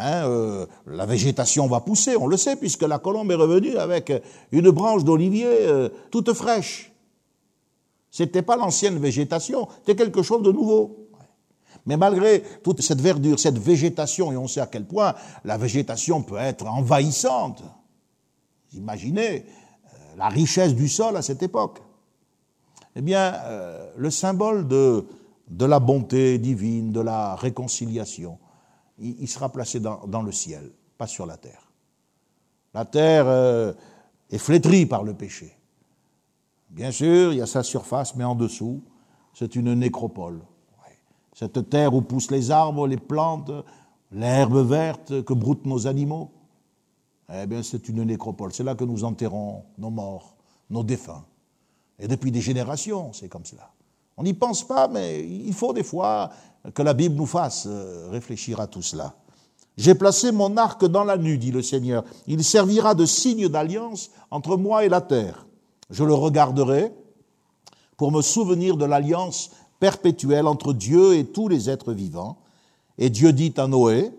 Hein, euh, la végétation va pousser, on le sait, puisque la colombe est revenue avec une branche d'olivier euh, toute fraîche. C'était pas l'ancienne végétation, c'était quelque chose de nouveau. Mais malgré toute cette verdure, cette végétation, et on sait à quel point la végétation peut être envahissante, imaginez euh, la richesse du sol à cette époque. Eh bien, le symbole de, de la bonté divine, de la réconciliation, il, sera placé dans, le ciel, pas sur la terre. La terre euh, est flétrie par le péché. Bien sûr, il y a sa surface, mais en dessous, c'est une nécropole. Cette terre où poussent les arbres, les plantes, l'herbe verte que broutent nos animaux, eh bien, c'est une nécropole. C'est là que nous enterrons nos morts, nos défunts. Et depuis des générations, c'est comme cela. On n'y pense pas, mais il faut des fois que la Bible nous fasse euh, réfléchir à tout cela. J'ai placé mon arc dans la nuit, dit le Seigneur. Il servira de signe d'alliance entre moi et la terre. Je le regarderai pour me souvenir de l'alliance perpétuelle entre Dieu et tous les êtres vivants. Et Dieu dit à Noé,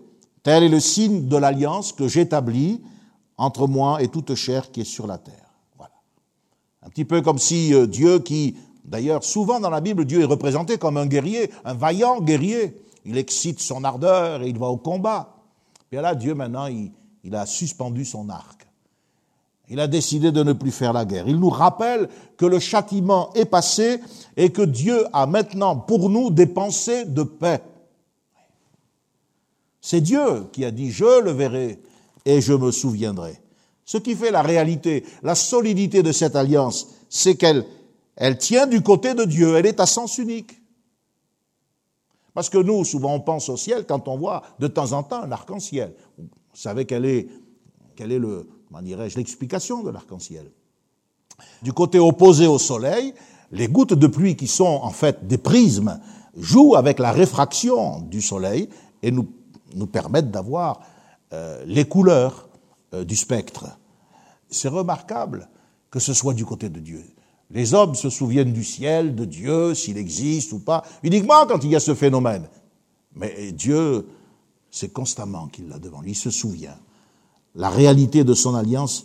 tel est le signe de l'alliance que j'établis entre moi et toute chair qui est sur la terre. Voilà. Un petit peu comme si euh, Dieu qui D'ailleurs, souvent dans la Bible, Dieu est représenté comme un guerrier, un vaillant guerrier. Il excite son ardeur et il va au combat. Et là, Dieu, maintenant, il, a suspendu son arc. Il a décidé de ne plus faire la guerre. Il nous rappelle que le châtiment est passé et que Dieu a maintenant pour nous des pensées de paix. C'est Dieu qui a dit je le verrai et je me souviendrai. Ce qui fait la réalité, la solidité de cette alliance, c'est qu'elle elle tient du côté de Dieu, elle est à sens unique. Parce que nous, souvent, on pense au ciel quand on voit de temps en temps un arc-en-ciel. Vous savez quelle est, quelle est le, comment dirais-je, l'explication de l'arc-en-ciel. Du côté opposé au soleil, les gouttes de pluie qui sont en fait des prismes jouent avec la réfraction du soleil et nous, nous permettent d'avoir euh, les couleurs euh, du spectre. C'est remarquable que ce soit du côté de Dieu. Les hommes se souviennent du ciel, de Dieu, s'il existe ou pas, uniquement quand il y a ce phénomène. Mais Dieu, c'est constamment qu'il l'a devant lui, il se souvient. La réalité de son alliance,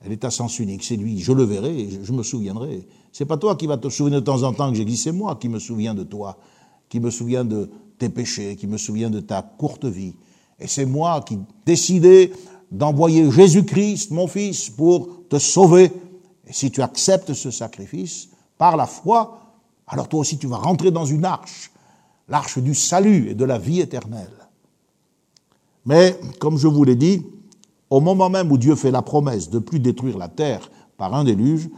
elle est à sens unique. C'est lui, je le verrai, je me souviendrai. C'est pas toi qui vas te souvenir de temps en temps que j'existe, c'est moi qui me souviens de toi, qui me souviens de tes péchés, qui me souviens de ta courte vie. Et c'est moi qui décidais d'envoyer Jésus-Christ, mon fils, pour te sauver et si tu acceptes ce sacrifice par la foi, alors toi aussi tu vas rentrer dans une arche, l'arche du salut et de la vie éternelle. Mais, comme je vous l'ai dit, au moment même où Dieu fait la promesse de plus détruire la terre par un déluge,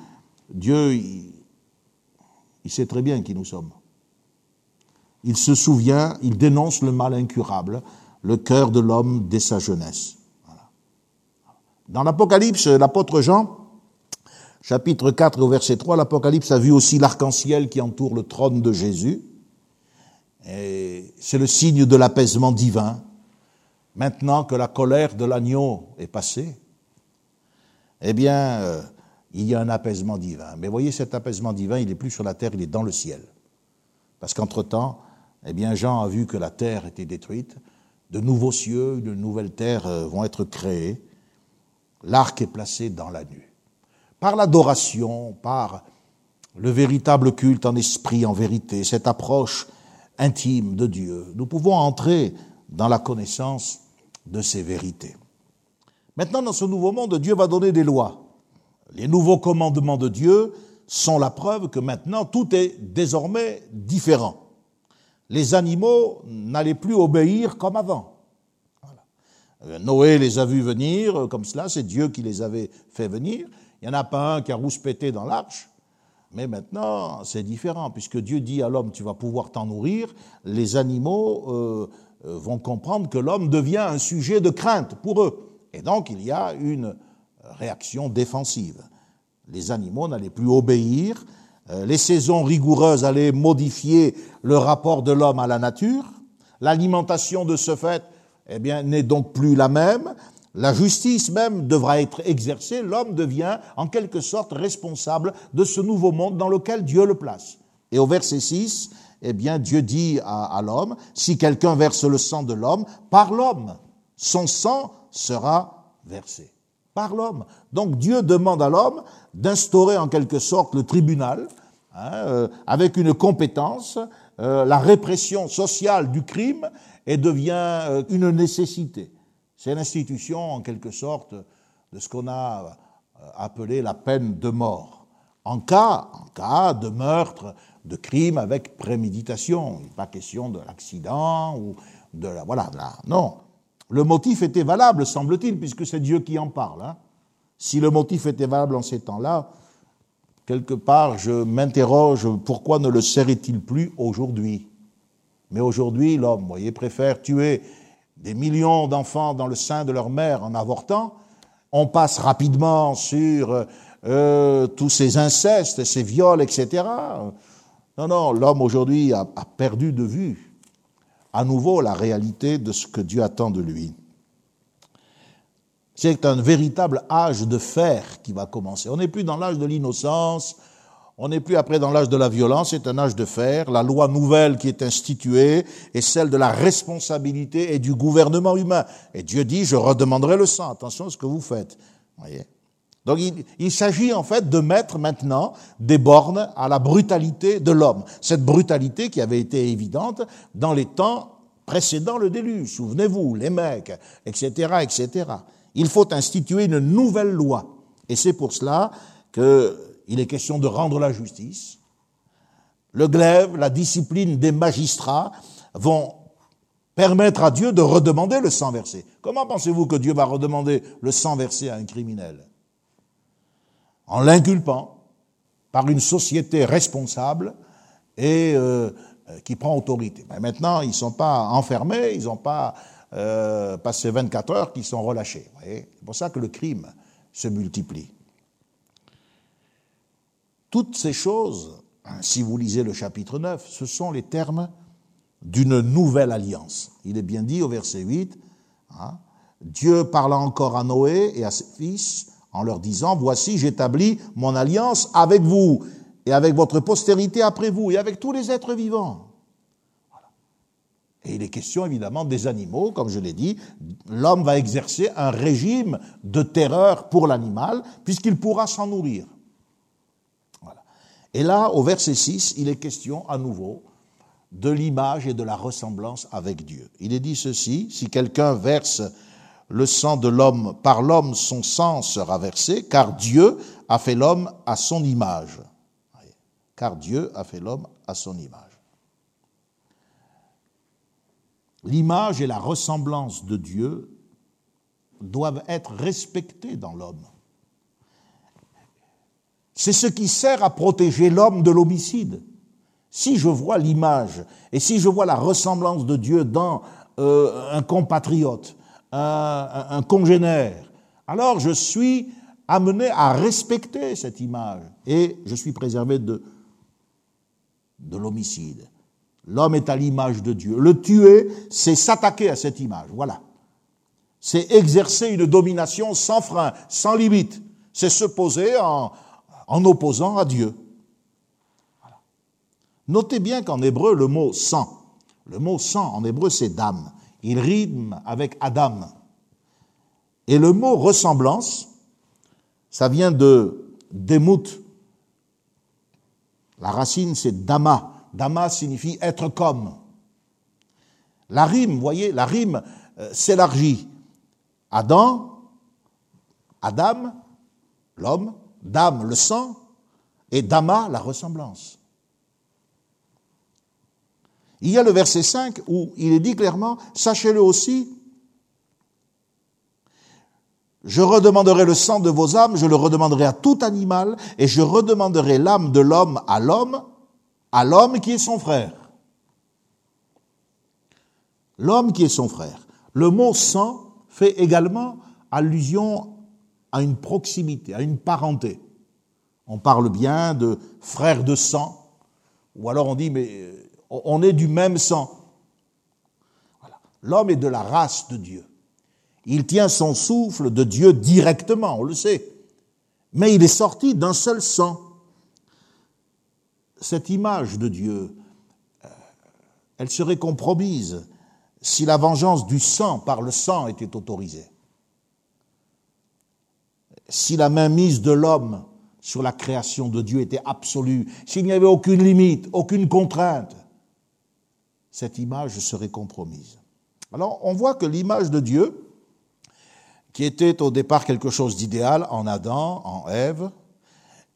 Dieu, il, sait très bien qui nous sommes. Il se souvient, il dénonce le mal incurable, le cœur de l'homme dès sa jeunesse. Dans l'Apocalypse, l'apôtre Jean chapitre 4 au verset 3, l'Apocalypse a vu aussi l'arc-en-ciel qui entoure le trône de Jésus. C'est le signe de l'apaisement divin. Maintenant que la colère de l'agneau est passée, eh bien, euh, il y a un apaisement divin. Mais voyez, cet apaisement divin, il n'est plus sur la terre, il est dans le ciel. Parce qu'entre-temps, eh bien, Jean a vu que la terre était détruite, de nouveaux cieux, de nouvelles terres euh, vont être créées. L'arc est placé dans la nuit par l'adoration, par le véritable culte en esprit, en vérité, cette approche intime de Dieu, nous pouvons entrer dans la connaissance de ces vérités. Maintenant, dans ce nouveau monde, Dieu va donner des lois. Les nouveaux commandements de Dieu sont la preuve que maintenant tout est désormais différent. Les animaux n'allaient plus obéir comme avant. Noé les a vus venir comme cela, c'est Dieu qui les avait fait venir. Il n'y en a pas un qui a rouspété dans l'arche. Mais maintenant, c'est différent, puisque Dieu dit à l'homme, tu vas pouvoir t'en nourrir, les animaux euh, euh, vont comprendre que l'homme devient un sujet de crainte pour eux. Et donc, il y a une réaction défensive. Les animaux n'allaient plus obéir, euh, les saisons rigoureuses allaient modifier le rapport de l'homme à la nature, l'alimentation de ce fait eh bien, n'est donc plus la même, la justice même devra être exercée, l'homme devient en quelque sorte responsable de ce nouveau monde dans lequel Dieu le place. Et au verset 6, eh bien, Dieu dit à, l'homme, si quelqu'un verse le sang de l'homme, par l'homme, son sang sera versé. Par l'homme. Donc Dieu demande à l'homme d'instaurer en quelque sorte le tribunal, hein, euh, avec une compétence, euh, la répression sociale du crime, et devient euh, une nécessité. C'est l'institution, en quelque sorte, de ce qu'on a appelé la peine de mort. En cas, en cas de meurtre, de crime avec préméditation. Il n'est pas question de l'accident ou de la. Voilà, là. non. Le motif était valable, semble-t-il, puisque c'est Dieu qui en parle. Hein. Si le motif était valable en ces temps-là, quelque part, je m'interroge pourquoi ne le serait-il plus aujourd'hui? Mais aujourd'hui, l'homme, voyez, préfère tuer des millions d'enfants dans le sein de leur mère en avortant, on passe rapidement sur euh, tous ces incestes, ces viols, etc. Non, non, l'homme aujourd'hui a, perdu de vue à nouveau la réalité de ce que Dieu attend de lui. C'est un véritable âge de fer qui va commencer. On n'est plus dans l'âge de l'innocence, on n'est plus après dans l'âge de la violence, c'est un âge de fer. La loi nouvelle qui est instituée est celle de la responsabilité et du gouvernement humain. Et Dieu dit, je redemanderai le sang. Attention à ce que vous faites. Voyez Donc il, s'agit en fait de mettre maintenant des bornes à la brutalité de l'homme. Cette brutalité qui avait été évidente dans les temps précédents le déluge. Souvenez-vous, les mecs, etc., etc. Il faut instituer une nouvelle loi. Et c'est pour cela que il est question de rendre la justice. Le glaive, la discipline des magistrats vont permettre à Dieu de redemander le sang versé. Comment pensez-vous que Dieu va redemander le sang versé à un criminel? En l'inculpant par une société responsable et euh, qui prend autorité. Mais maintenant, ils ne sont pas enfermés, ils n'ont pas euh, passé 24 heures qu'ils sont relâchés. C'est pour ça que le crime se multiplie. Toutes ces choses, hein, si vous lisez le chapitre 9, ce sont les termes d'une nouvelle alliance. Il est bien dit au verset 8, hein, Dieu parla encore à Noé et à ses fils en leur disant, Voici, j'établis mon alliance avec vous et avec votre postérité après vous et avec tous les êtres vivants. Et il est question évidemment des animaux, comme je l'ai dit, l'homme va exercer un régime de terreur pour l'animal puisqu'il pourra s'en nourrir. Et là, au verset 6, il est question à nouveau de l'image et de la ressemblance avec Dieu. Il est dit ceci, si quelqu'un verse le sang de l'homme, par l'homme son sang sera versé, car Dieu a fait l'homme à son image. Car Dieu a fait l'homme à son image. L'image et la ressemblance de Dieu doivent être respectées dans l'homme. C'est ce qui sert à protéger l'homme de l'homicide. Si je vois l'image et si je vois la ressemblance de Dieu dans euh, un compatriote, un, congénère, alors je suis amené à respecter cette image et je suis préservé de, de l'homicide. L'homme est à l'image de Dieu. Le tuer, c'est s'attaquer à cette image. Voilà. C'est exercer une domination sans frein, sans limite. C'est se poser en, en opposant à Dieu. Notez bien qu'en hébreu, le mot sang, le mot sang en hébreu, c'est dame. Il rime avec Adam. Et le mot ressemblance, ça vient de démout. La racine, c'est dama. Dama signifie être comme. La rime, voyez, la rime euh, s'élargit. Adam, Adam, l'homme, Dame, le sang, et Dama, la ressemblance. Il y a le verset 5 où il est dit clairement, sachez-le aussi, Je redemanderai le sang de vos âmes, je le redemanderai à tout animal, et je redemanderai l'âme de l'homme à l'homme, à l'homme qui est son frère. L'homme qui est son frère. Le mot sang fait également allusion à une proximité, à une parenté. On parle bien de frère de sang, ou alors on dit mais euh, on est du même sang. L'homme est de la race de Dieu. Il tient son souffle de Dieu directement, on le sait. Mais il est sorti d'un seul sang. Cette image de Dieu, euh, elle serait compromise si la vengeance du sang par le sang était autorisée. Si la mainmise de l'homme sur la création de Dieu était absolue, s'il n'y avait aucune limite, aucune contrainte, cette image serait compromise. Alors on voit que l'image de Dieu, qui était au départ quelque chose d'idéal en Adam, en Ève,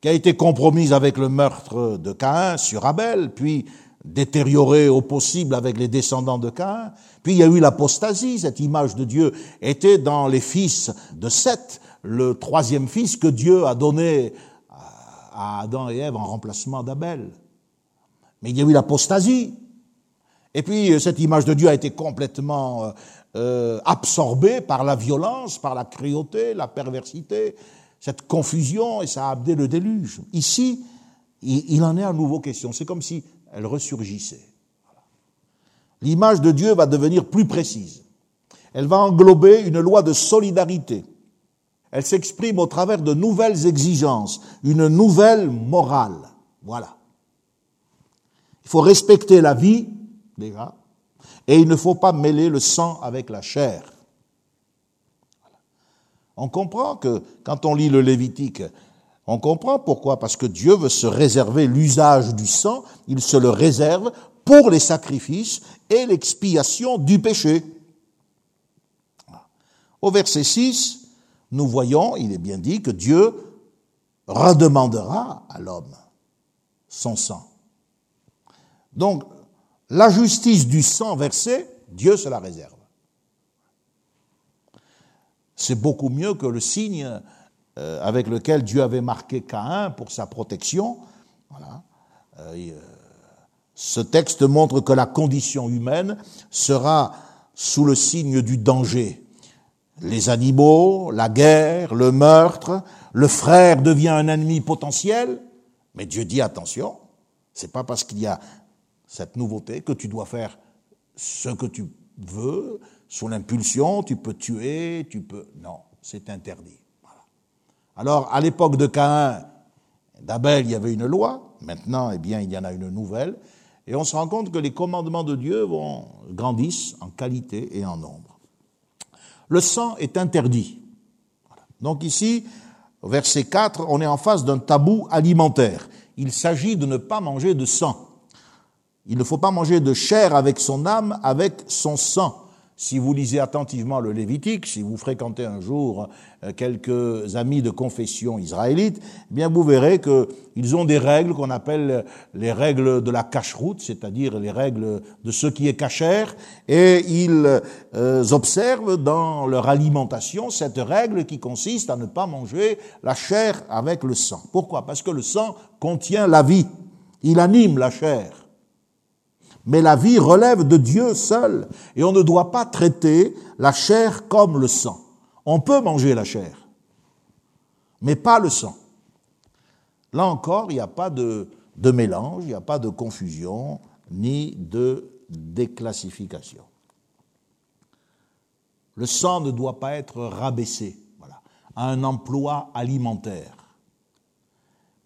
qui a été compromise avec le meurtre de Caïn sur Abel, puis détériorée au possible avec les descendants de Caïn, puis il y a eu l'apostasie, cette image de Dieu était dans les fils de Seth, le troisième fils que Dieu a donné à Adam et Ève en remplacement d'Abel. Mais il y a eu l'apostasie. Et puis cette image de Dieu a été complètement euh, euh, absorbé par la violence, par la cruauté, la perversité, cette confusion, et ça a amené le déluge. Ici, il, en est à nouveau question. C'est comme si elle ressurgissait. L'image de Dieu va devenir plus précise. Elle va englober une loi de solidarité. Elle s'exprime au travers de nouvelles exigences, une nouvelle morale. Voilà. Il faut respecter la vie, et il ne faut pas mêler le sang avec la chair. On comprend que quand on lit le Lévitique, on comprend pourquoi, parce que Dieu veut se réserver l'usage du sang, il se le réserve pour les sacrifices et l'expiation du péché. Au verset 6, nous voyons, il est bien dit, que Dieu redemandera à l'homme son sang. Donc, la justice du sang versé, Dieu se la réserve. C'est beaucoup mieux que le signe euh, avec lequel Dieu avait marqué Caïn pour sa protection. Voilà. Euh, euh, ce texte montre que la condition humaine sera sous le signe du danger. Les animaux, la guerre, le meurtre, le frère devient un ennemi potentiel, mais Dieu dit attention, c'est pas parce qu'il y a cette nouveauté, que tu dois faire ce que tu veux, sous l'impulsion, tu peux tuer, tu peux... Non, c'est interdit. Alors, à l'époque de Caïn, d'Abel, il y avait une loi, maintenant, eh bien, il y en a une nouvelle, et on se rend compte que les commandements de Dieu grandissent en qualité et en nombre. Le sang est interdit. Donc ici, verset 4, on est en face d'un tabou alimentaire. Il s'agit de ne pas manger de sang. Il ne faut pas manger de chair avec son âme, avec son sang. Si vous lisez attentivement le Lévitique, si vous fréquentez un jour euh, quelques amis de confession israélite, eh bien vous verrez qu'ils ont des règles qu'on appelle les règles de la cache-route, c'est-à-dire les règles de ce qui est cachère, et ils euh, observent dans leur alimentation cette règle qui consiste à ne pas manger la chair avec le sang. Pourquoi? Parce que le sang contient la vie, il anime la chair. Mais la vie relève de Dieu seul et on ne doit pas traiter la chair comme le sang. On peut manger la chair, mais pas le sang. Là encore, il n'y a pas de, mélange, il n'y a pas de confusion, ni de déclassification. Le sang ne doit pas être rabaissé voilà, à un emploi alimentaire.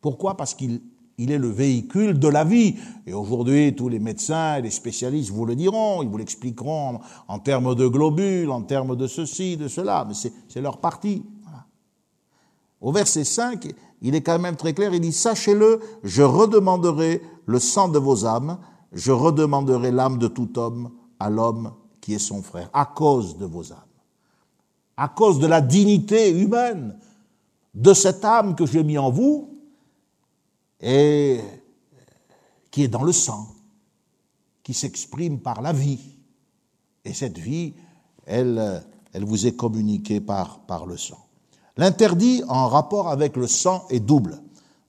Pourquoi? Parce qu'il il est le véhicule de la vie. Et aujourd'hui, tous les médecins et les spécialistes vous le diront, ils vous l'expliqueront en, termes de globules, en termes de ceci, de cela, mais c'est leur partie. Au verset 5, il est quand même très clair, il dit, Sachez-le, je redemanderai le sang de vos âmes, je redemanderai l'âme de tout homme à l'homme qui est son frère, à cause de vos âmes, à cause de la dignité humaine de cette âme que j'ai mis en vous, et qui est dans le sang, qui s'exprime par la vie. Et cette vie, elle, vous est communiquée par, par le sang. L'interdit en rapport avec le sang est double.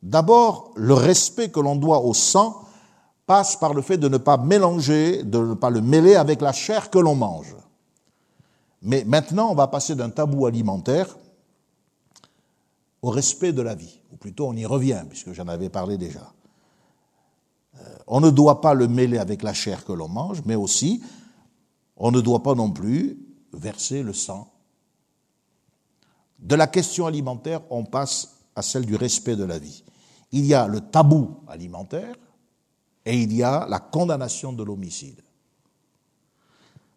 D'abord, le respect que l'on doit au sang passe par le fait de ne pas mélanger, de ne pas le mêler avec la chair que l'on mange. Mais maintenant, on va passer d'un tabou alimentaire au respect de la vie, ou plutôt on y revient, puisque j'en avais parlé déjà. Euh, on ne doit pas le mêler avec la chair que l'on mange, mais aussi on ne doit pas non plus verser le sang. De la question alimentaire, on passe à celle du respect de la vie. Il y a le tabou alimentaire et il y a la condamnation de l'homicide.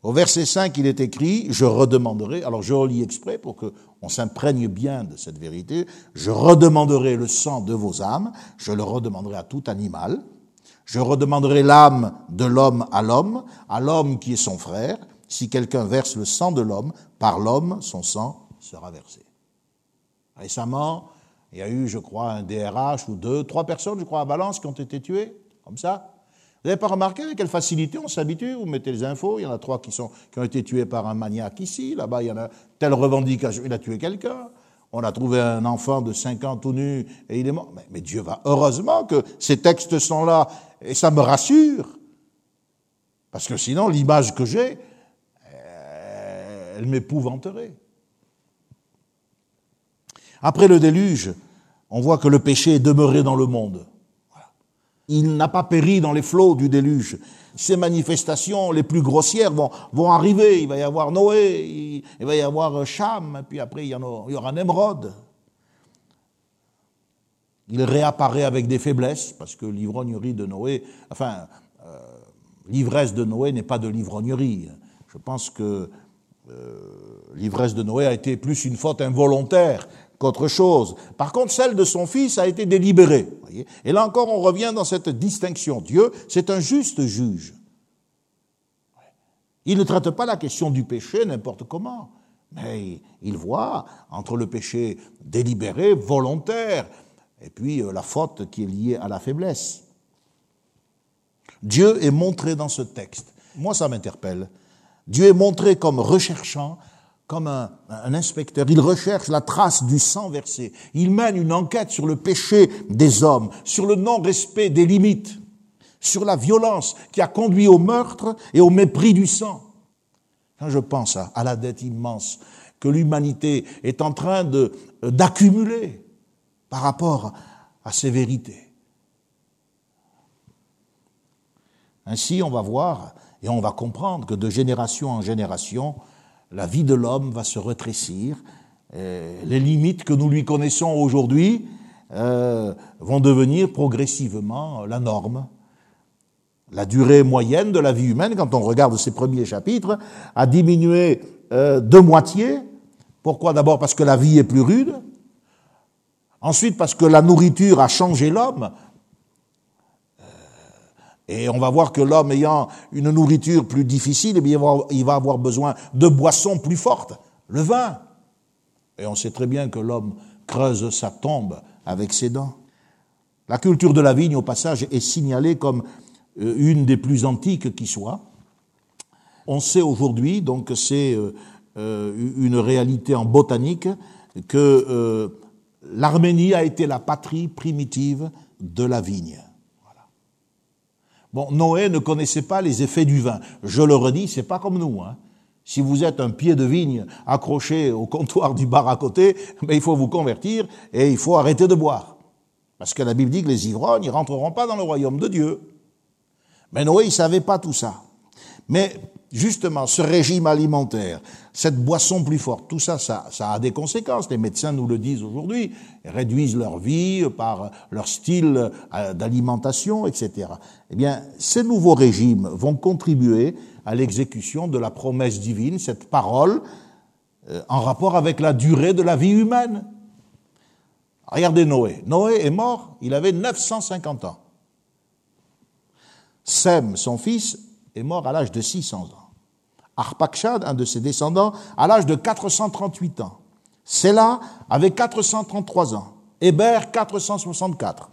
Au verset 5, il est écrit, je redemanderai, alors je relis exprès pour qu'on s'imprègne bien de cette vérité, je redemanderai le sang de vos âmes, je le redemanderai à tout animal, je redemanderai l'âme de l'homme à l'homme, à l'homme qui est son frère, si quelqu'un verse le sang de l'homme, par l'homme, son sang sera versé. Récemment, il y a eu, je crois, un DRH ou deux, trois personnes, je crois, à Valence qui ont été tuées, comme ça, vous n'avez pas remarqué avec quelle facilité on s'habitue? Vous mettez les infos, il y en a trois qui, ont été tués par un maniaque ici, là-bas il y en a telle revendication, il a tué quelqu'un. On a trouvé un enfant de 5 ans tout nu et il est mort. Mais, Dieu va, heureusement que ces textes sont là et ça me rassure. Parce que sinon, l'image que j'ai, euh, elle m'épouvanterait. Après le déluge, on voit que le péché est demeuré dans le monde. Il n'a pas péri dans les flots du déluge. Ces manifestations les plus grossières vont, arriver. Il va y avoir Noé, il, va y avoir Cham, puis après il y, aura Nemrod. Il réapparaît avec des faiblesses, parce que l'ivrognerie de Noé, enfin, euh, l'ivresse de Noé n'est pas de l'ivrognerie. Je pense que euh, l'ivresse de Noé a été plus une faute involontaire qu'autre chose. Par contre, celle de son fils a été délibérée. Et là encore, on revient dans cette distinction. Dieu, c'est un juste juge. Il ne traite pas la question du péché n'importe comment, mais il voit entre le péché délibéré, volontaire, et puis euh, la faute qui est liée à la faiblesse. Dieu est montré dans ce texte. Moi, ça m'interpelle. Dieu est montré comme recherchant comme un, inspecteur. Il recherche la trace du sang versé. Il mène une enquête sur le péché des hommes, sur le non-respect des limites, sur la violence qui a conduit au meurtre et au mépris du sang. Quand je pense à, à la dette immense que l'humanité est en train d'accumuler par rapport à ces vérités. Ainsi, on va voir et on va comprendre que de génération en génération, la vie de l'homme va se rétrécir. les limites que nous lui connaissons aujourd'hui euh, vont devenir progressivement la norme. La durée moyenne de la vie humaine, quand on regarde ces premiers chapitres, a diminué euh, de moitié. Pourquoi? D'abord parce que la vie est plus rude. Ensuite parce que la nourriture a changé l'homme. Et on va voir que l'homme ayant une nourriture plus difficile, eh il va avoir besoin de boissons plus fortes, le vin. Et on sait très bien que l'homme creuse sa tombe avec ses dents. La culture de la vigne, au passage, est signalée comme euh, une des plus antiques qui soit. On sait aujourd'hui, donc c'est euh, euh, une réalité en botanique, que l'Arménie a été la patrie primitive de la vigne. Bon, Noé ne connaissait pas les effets du vin. Je le redis, c'est pas comme nous. Hein. Si vous êtes un pied de vigne accroché au comptoir du bar à côté, mais il faut vous convertir et il faut arrêter de boire. Parce que la Bible dit que les ivrognes ne rentreront pas dans le royaume de Dieu. Mais Noé, il savait pas tout ça. Mais justement, ce régime alimentaire, cette boisson plus forte, tout ça, ça, a des conséquences. Les médecins nous le disent aujourd'hui, réduisent leur vie par leur style euh, d'alimentation, etc. Eh bien, ces nouveaux régimes vont contribuer à l'exécution de la promesse divine, cette parole, euh, en rapport avec la durée de la vie humaine. Regardez Noé. Noé est mort, il avait 950 ans. Sem, son fils, est mort à l'âge de 600 ans. Arpakshad, un de ses descendants, à l'âge de 438 ans. Séla avait 433 ans. Héber, 464.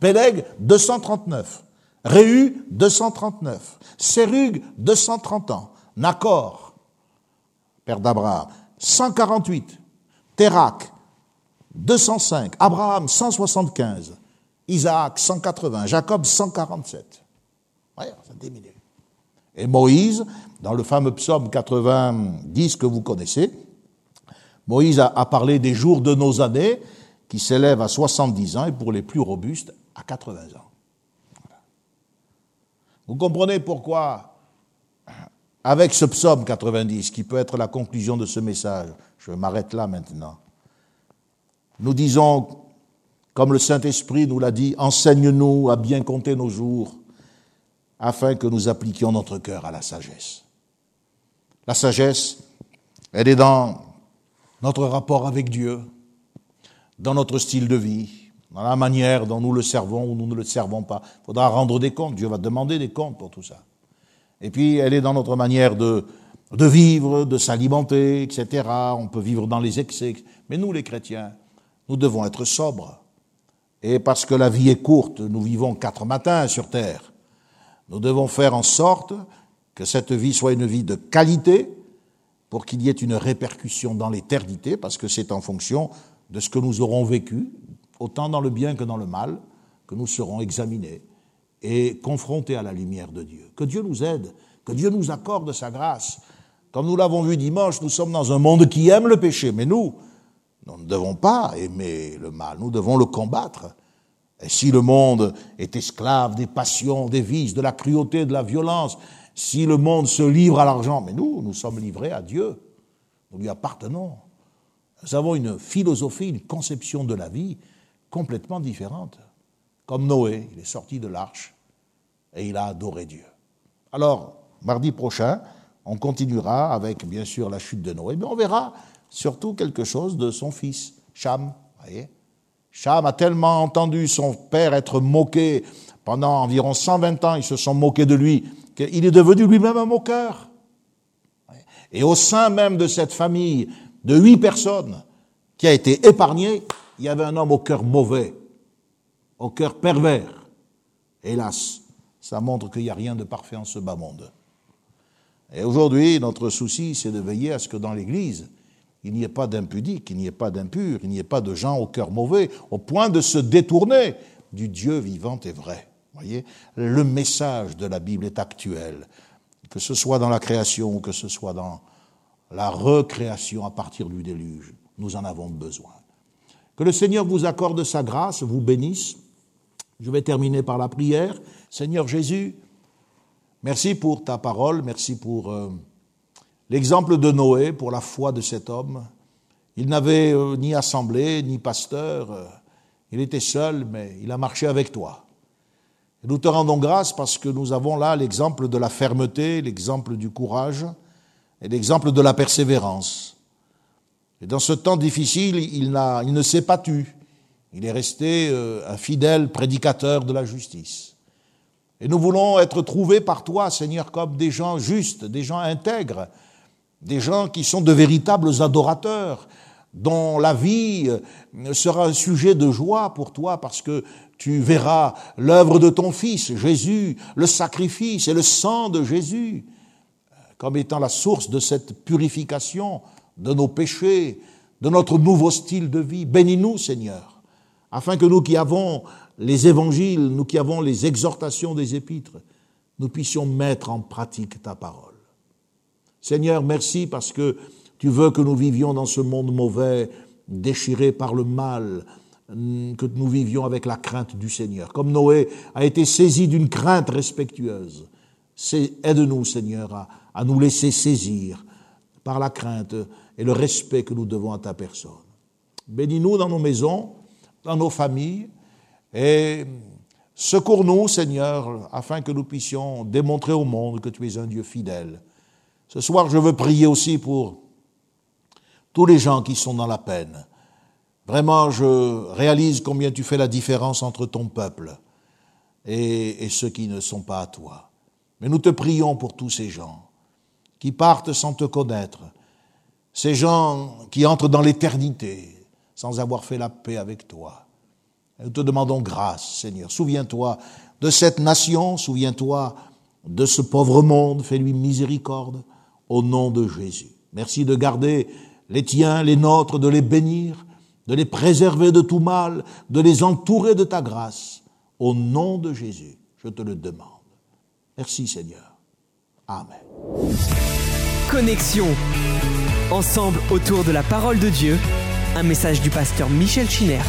Péleg, 239. Réhu, 239. Sérug, 230 ans. Nacor, père d'Abraham, 148. Térak, 205, Abraham 175, Isaac 180, Jacob 147. Ouais, ça diminue. Et Moïse, dans le fameux psaume 90 que vous connaissez, Moïse a, parlé des jours de nos années qui s'élèvent à 70 ans et pour les plus robustes à 80 ans. Vous comprenez pourquoi, avec ce psaume 90, qui peut être la conclusion de ce message, je m'arrête là maintenant, nous disons, comme le Saint-Esprit nous l'a dit, enseigne-nous à bien compter nos jours, afin que nous appliquions notre cœur à la sagesse. La sagesse, elle est dans notre rapport avec Dieu, dans notre style de vie, dans la manière dont nous le servons ou nous ne le servons pas. Il faudra rendre des comptes. Dieu va demander des comptes pour tout ça. Et puis, elle est dans notre manière de, de vivre, de s'alimenter, etc. On peut vivre dans les excès. Mais nous, les chrétiens, nous devons être sobres. Et parce que la vie est courte, nous vivons quatre matins sur terre. Nous devons faire en sorte que cette vie soit une vie de qualité, pour qu'il y ait une répercussion dans l'éternité, parce que c'est en fonction de ce que nous aurons vécu, autant dans le bien que dans le mal, que nous serons examinés et confrontés à la lumière de Dieu. Que Dieu nous aide, que Dieu nous accorde sa grâce. Comme nous l'avons vu dimanche, nous sommes dans un monde qui aime le péché, mais nous, nous ne devons pas aimer le mal, nous devons le combattre. Et si le monde est esclave des passions, des vices, de la cruauté, de la violence, si le monde se livre à l'argent, mais nous, nous sommes livrés à Dieu. Nous lui appartenons. Nous avons une philosophie, une conception de la vie complètement différente. Comme Noé, il est sorti de l'arche et il a adoré Dieu. Alors, mardi prochain, on continuera avec, bien sûr, la chute de Noé, mais on verra surtout quelque chose de son fils, Cham. Voyez Cham a tellement entendu son père être moqué pendant environ 120 ans, ils se sont moqués de lui qu'il est devenu lui-même un moqueur. Et au sein même de cette famille de huit personnes qui a été épargnée, il y avait un homme au cœur mauvais, au cœur pervers. Hélas, ça montre qu'il n'y a rien de parfait en ce bas monde. Et aujourd'hui, notre souci, c'est de veiller à ce que dans l'Église, il n'y ait pas d'impudique, il n'y ait pas d'impur, il n'y ait pas de gens au cœur mauvais, au point de se détourner du Dieu vivant et vrai voyez, le message de la Bible est actuel, que ce soit dans la création ou que ce soit dans la recréation à partir du déluge. Nous en avons besoin. Que le Seigneur vous accorde sa grâce, vous bénisse. Je vais terminer par la prière. Seigneur Jésus, merci pour ta parole, merci pour euh, l'exemple de Noé, pour la foi de cet homme. Il n'avait euh, ni assemblée, ni pasteur, euh, il était seul, mais il a marché avec toi nous te rendons grâce parce que nous avons là l'exemple de la fermeté, l'exemple du courage et l'exemple de la persévérance. Et dans ce temps difficile, il, il ne s'est pas tu. Il est resté euh, un fidèle prédicateur de la justice. Et nous voulons être trouvés par toi, Seigneur, comme des gens justes, des gens intègres, des gens qui sont de véritables adorateurs, dont la vie euh, sera un sujet de joie pour toi parce que tu verras l'œuvre de ton Fils, Jésus, le sacrifice et le sang de Jésus, comme étant la source de cette purification de nos péchés, de notre nouveau style de vie. Bénis-nous, Seigneur, afin que nous qui avons les évangiles, nous qui avons les exhortations des épîtres, nous puissions mettre en pratique ta parole. Seigneur, merci parce que tu veux que nous vivions dans ce monde mauvais, déchiré par le mal, Mm, que nous vivions avec la crainte du Seigneur. Comme Noé a été saisi d'une crainte respectueuse, aide-nous, Seigneur, à, à nous laisser saisir par la crainte et le respect que nous devons à ta personne. Bénis-nous dans nos maisons, dans nos familles, et secours-nous, Seigneur, afin que nous puissions démontrer au monde que tu es un Dieu fidèle. Ce soir, je veux prier aussi pour tous les gens qui sont dans la peine, Vraiment, je réalise combien tu fais la différence entre ton peuple et, ceux qui ne sont pas à toi. Mais nous te prions pour tous ces gens qui partent sans te connaître, ces gens qui entrent dans l'éternité sans avoir fait la paix avec toi. nous te demandons grâce, Seigneur. Souviens-toi de cette nation, souviens-toi de ce pauvre monde, fais-lui miséricorde au nom de Jésus. Merci de garder les tiens, les nôtres, de les bénir de les préserver de tout mal, de les entourer de ta grâce. Au nom de Jésus, je te le demande. Merci Seigneur. Amen. Connexion. Ensemble autour de la parole de Dieu, un message du pasteur Michel Chiner.